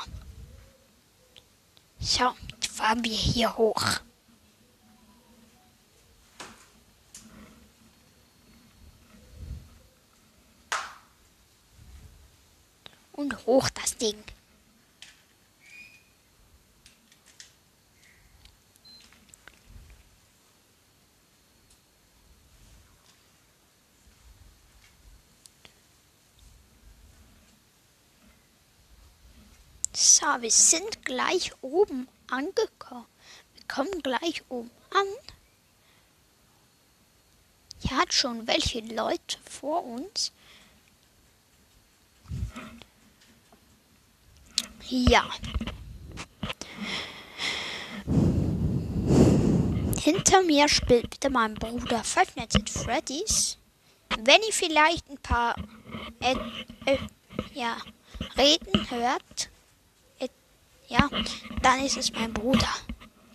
Schau, fahren wir hier hoch. Und hoch das Ding. So, wir sind gleich oben angekommen. Wir kommen gleich oben an. Hier hat schon welche Leute vor uns. Ja. Hinter mir spielt bitte mein Bruder Five Nights at Freddy's. Wenn ihr vielleicht ein paar äh, äh, ja, Reden hört, äh, ja, dann ist es mein Bruder.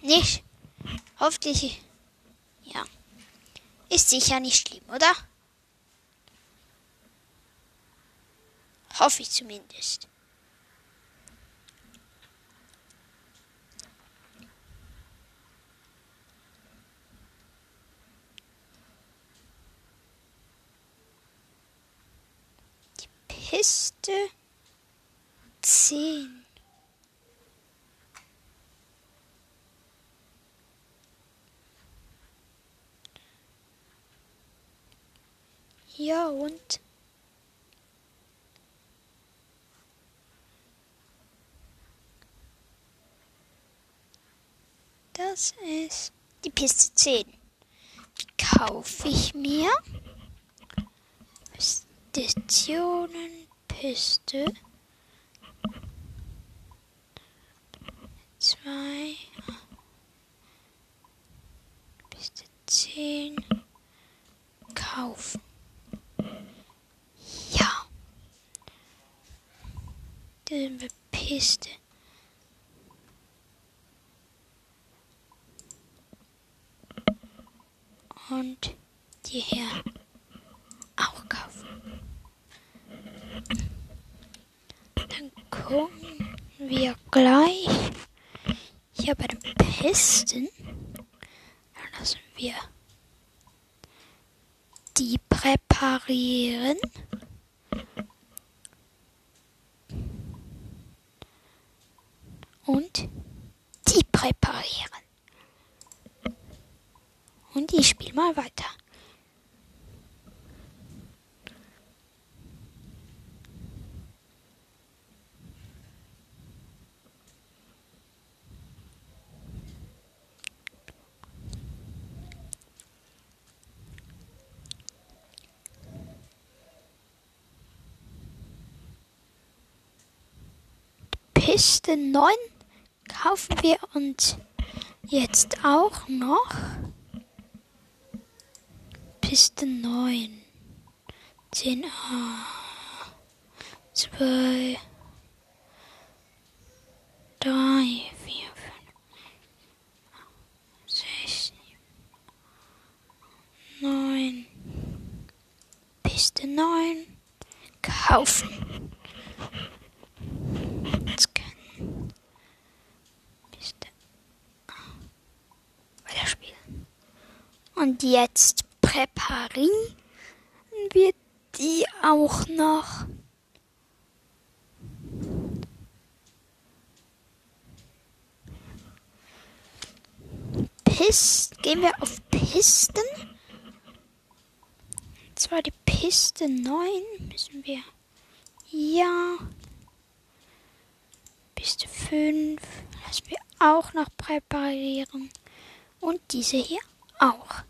Nicht? Hoffentlich, ja. Ist sicher nicht schlimm, oder? Hoffe ich zumindest. Piste 10. Ja, und? Das ist die Piste 10. Die kaufe ich mir. Stationenpiste. Zwei. Piste 10. Kaufen. Ja. Diese Piste. Und die hier auch. Dann gucken wir gleich hier bei den Pisten. Dann lassen wir die präparieren. Und die präparieren. Und ich spiele mal weiter. Piste 9 kaufen wir uns jetzt auch noch. Piste 9. 10a. 2. 3, 4, 5, 6, 9. Piste 9. Kaufen. Scannen. Piste. Weiterspielen. Und jetzt präparieren wir die auch noch. Pist, gehen wir auf Pisten. Und zwar die Piste 9 müssen wir. Ja. Piste 5 lassen wir auch noch präparieren. Und diese hier auch.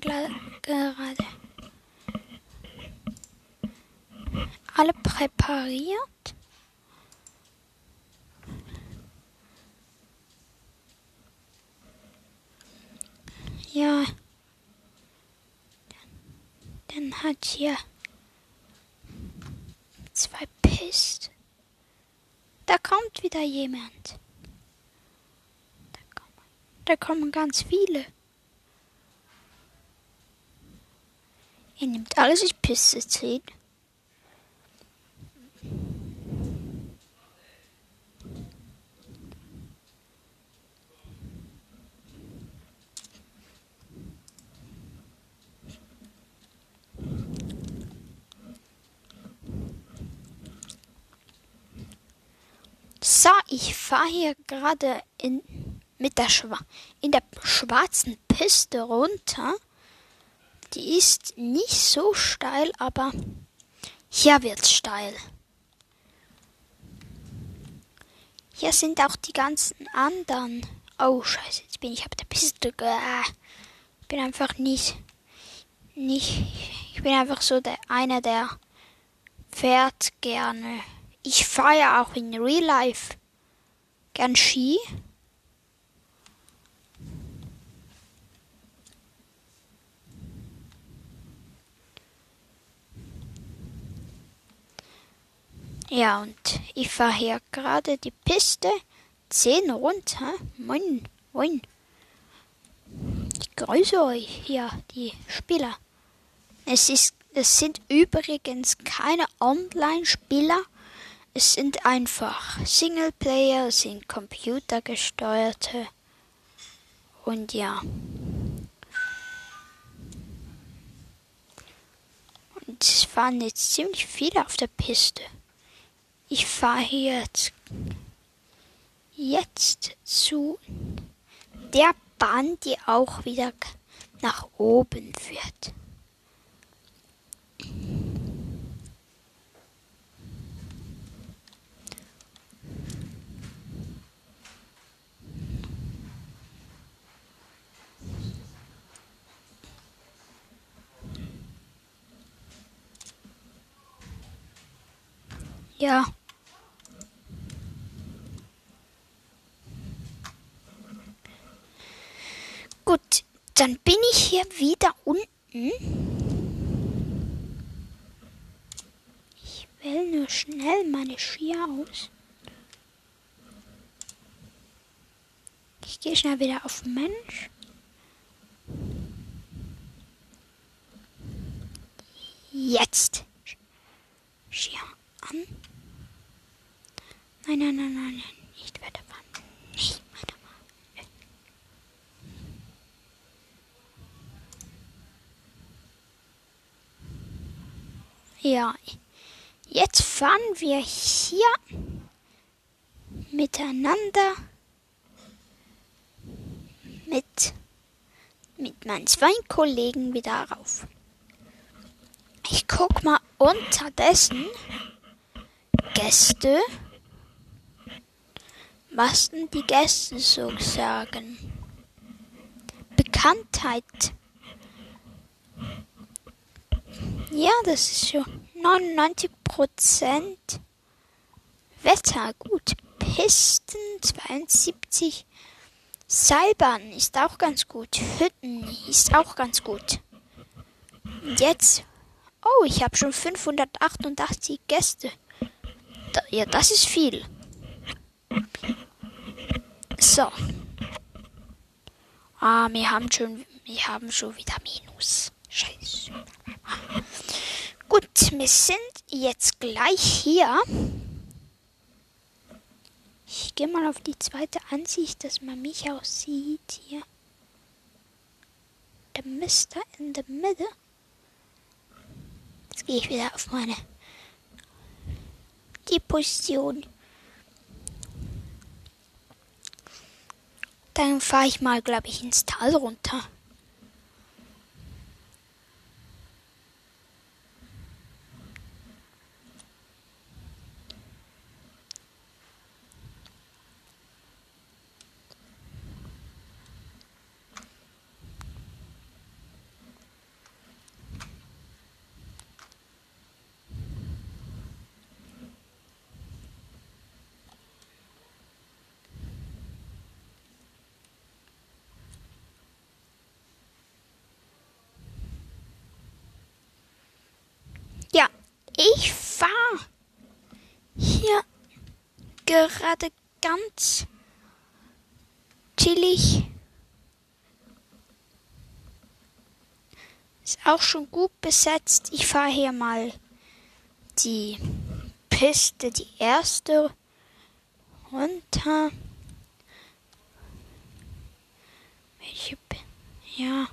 Gla- gerade alle präpariert. Ja. Dann hat hier jetzt verpisst. Da kommt wieder jemand. Da kommen, da kommen ganz viele. Ihr nehmt alles, ich pisse 10. So, ich fahre hier gerade in, mit der Schwa in der schwarzen Piste runter. Die ist nicht so steil, aber hier wird's steil. Hier sind auch die ganzen anderen. Oh, scheiße, jetzt bin ich auf der Piste. Ich bin einfach nicht, nicht, ich bin einfach so der, einer, der fährt gerne ich fahre ja auch in Real Life gern Ski. Ja, und ich fahre hier gerade die Piste 10 runter. Moin, moin. Ich grüße euch hier, die Spieler. Es, ist, es sind übrigens keine Online-Spieler, es sind einfach Singleplayer, es sind computergesteuerte und ja. Und es fahren jetzt ziemlich viele auf der Piste. Ich fahre jetzt, jetzt zu der Bahn, die auch wieder nach oben führt. Ja. Gut, dann bin ich hier wieder unten. Ich wähle nur schnell meine Skier aus. Ich gehe schnell wieder auf Mensch. Jetzt. Skier an. Nein, nein, nein, nein, nicht weiterfahren. Nicht weiterfahren. Ja, jetzt fahren wir hier miteinander mit, mit meinen zwei Kollegen wieder rauf. Ich guck mal unterdessen Gäste was denn die Gäste so sagen. Bekanntheit. Ja, das ist so 99 Prozent Wetter. Gut. Pisten 72. Seilbahn ist auch ganz gut. Hütten ist auch ganz gut. Und jetzt. Oh, ich habe schon 588 Gäste. Da, ja, das ist viel. So. Ah, wir haben schon, wir haben schon wieder Minus. Scheiße. Gut, wir sind jetzt gleich hier. Ich gehe mal auf die zweite Ansicht, dass man mich auch sieht hier. Der Mister in der Mitte. Jetzt gehe ich wieder auf meine die Position. Dann fahre ich mal, glaube ich, ins Tal runter. Ich fahre hier gerade ganz chillig Ist auch schon gut besetzt. Ich fahre hier mal die Piste, die erste runter. Welche? Ja.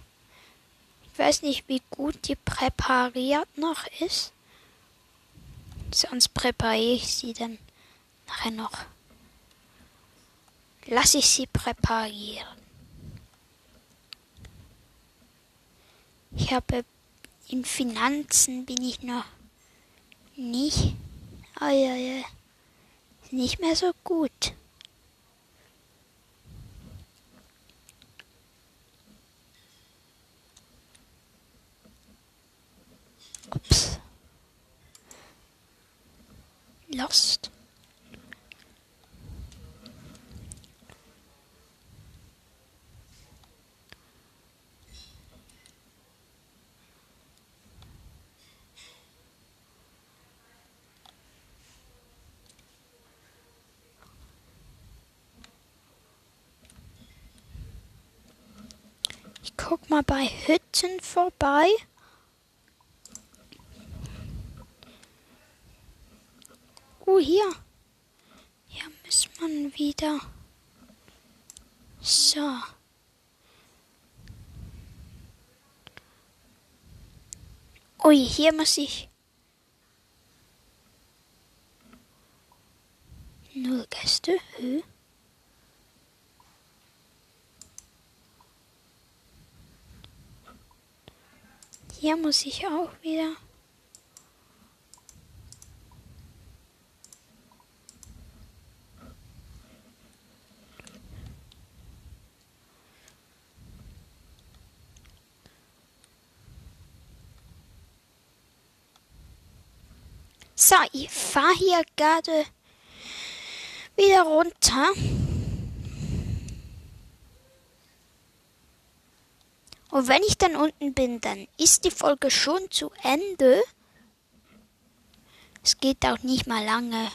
Ich weiß nicht, wie gut die präpariert noch ist. Sonst präpariere ich sie dann nachher noch. Lass ich sie präparieren. Ich habe in Finanzen bin ich noch nicht, oh ja, ja, nicht mehr so gut. Ups. Lost. Ich guck mal bei Hütten vorbei. Oh, hier. Hier muss man wieder. So. Ui, hier muss ich. Null Gäste. Hö. Hier muss ich auch wieder. So, ich fahre hier gerade wieder runter. Und wenn ich dann unten bin, dann ist die Folge schon zu Ende. Es geht auch nicht mal lange.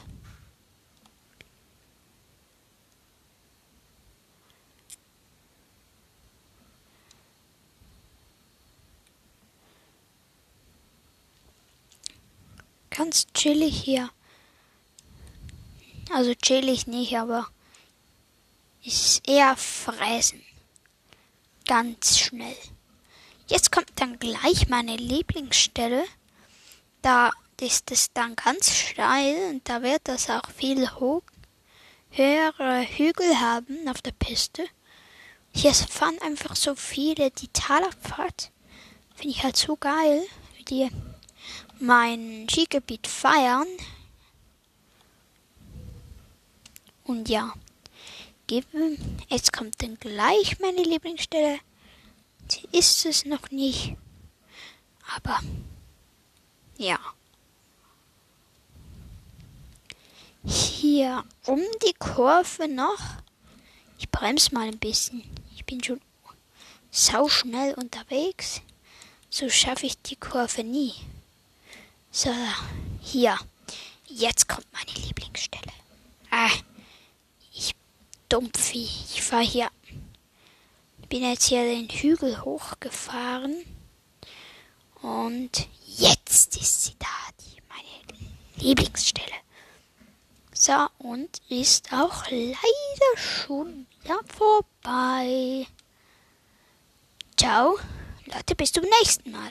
Ganz chillig hier. Also chillig nicht, aber ist eher fressen. Ganz schnell. Jetzt kommt dann gleich meine Lieblingsstelle. Da ist es dann ganz steil und da wird das auch viel hoch, höhere Hügel haben auf der Piste. Hier fahren einfach so viele die Talabfahrt. Finde ich halt so geil, die mein Skigebiet feiern. Und ja, jetzt kommt dann gleich meine Lieblingsstelle. Sie ist es noch nicht. Aber ja. Hier um die Kurve noch. Ich bremse mal ein bisschen. Ich bin schon sau schnell unterwegs. So schaffe ich die Kurve nie. So, hier. Jetzt kommt meine Lieblingsstelle. Ah, ich Dumpfi. Ich fahre hier. Bin jetzt hier den Hügel hochgefahren. Und jetzt ist sie da, die meine Lieblingsstelle. So, und ist auch leider schon wieder vorbei. Ciao. Leute, bis zum nächsten Mal.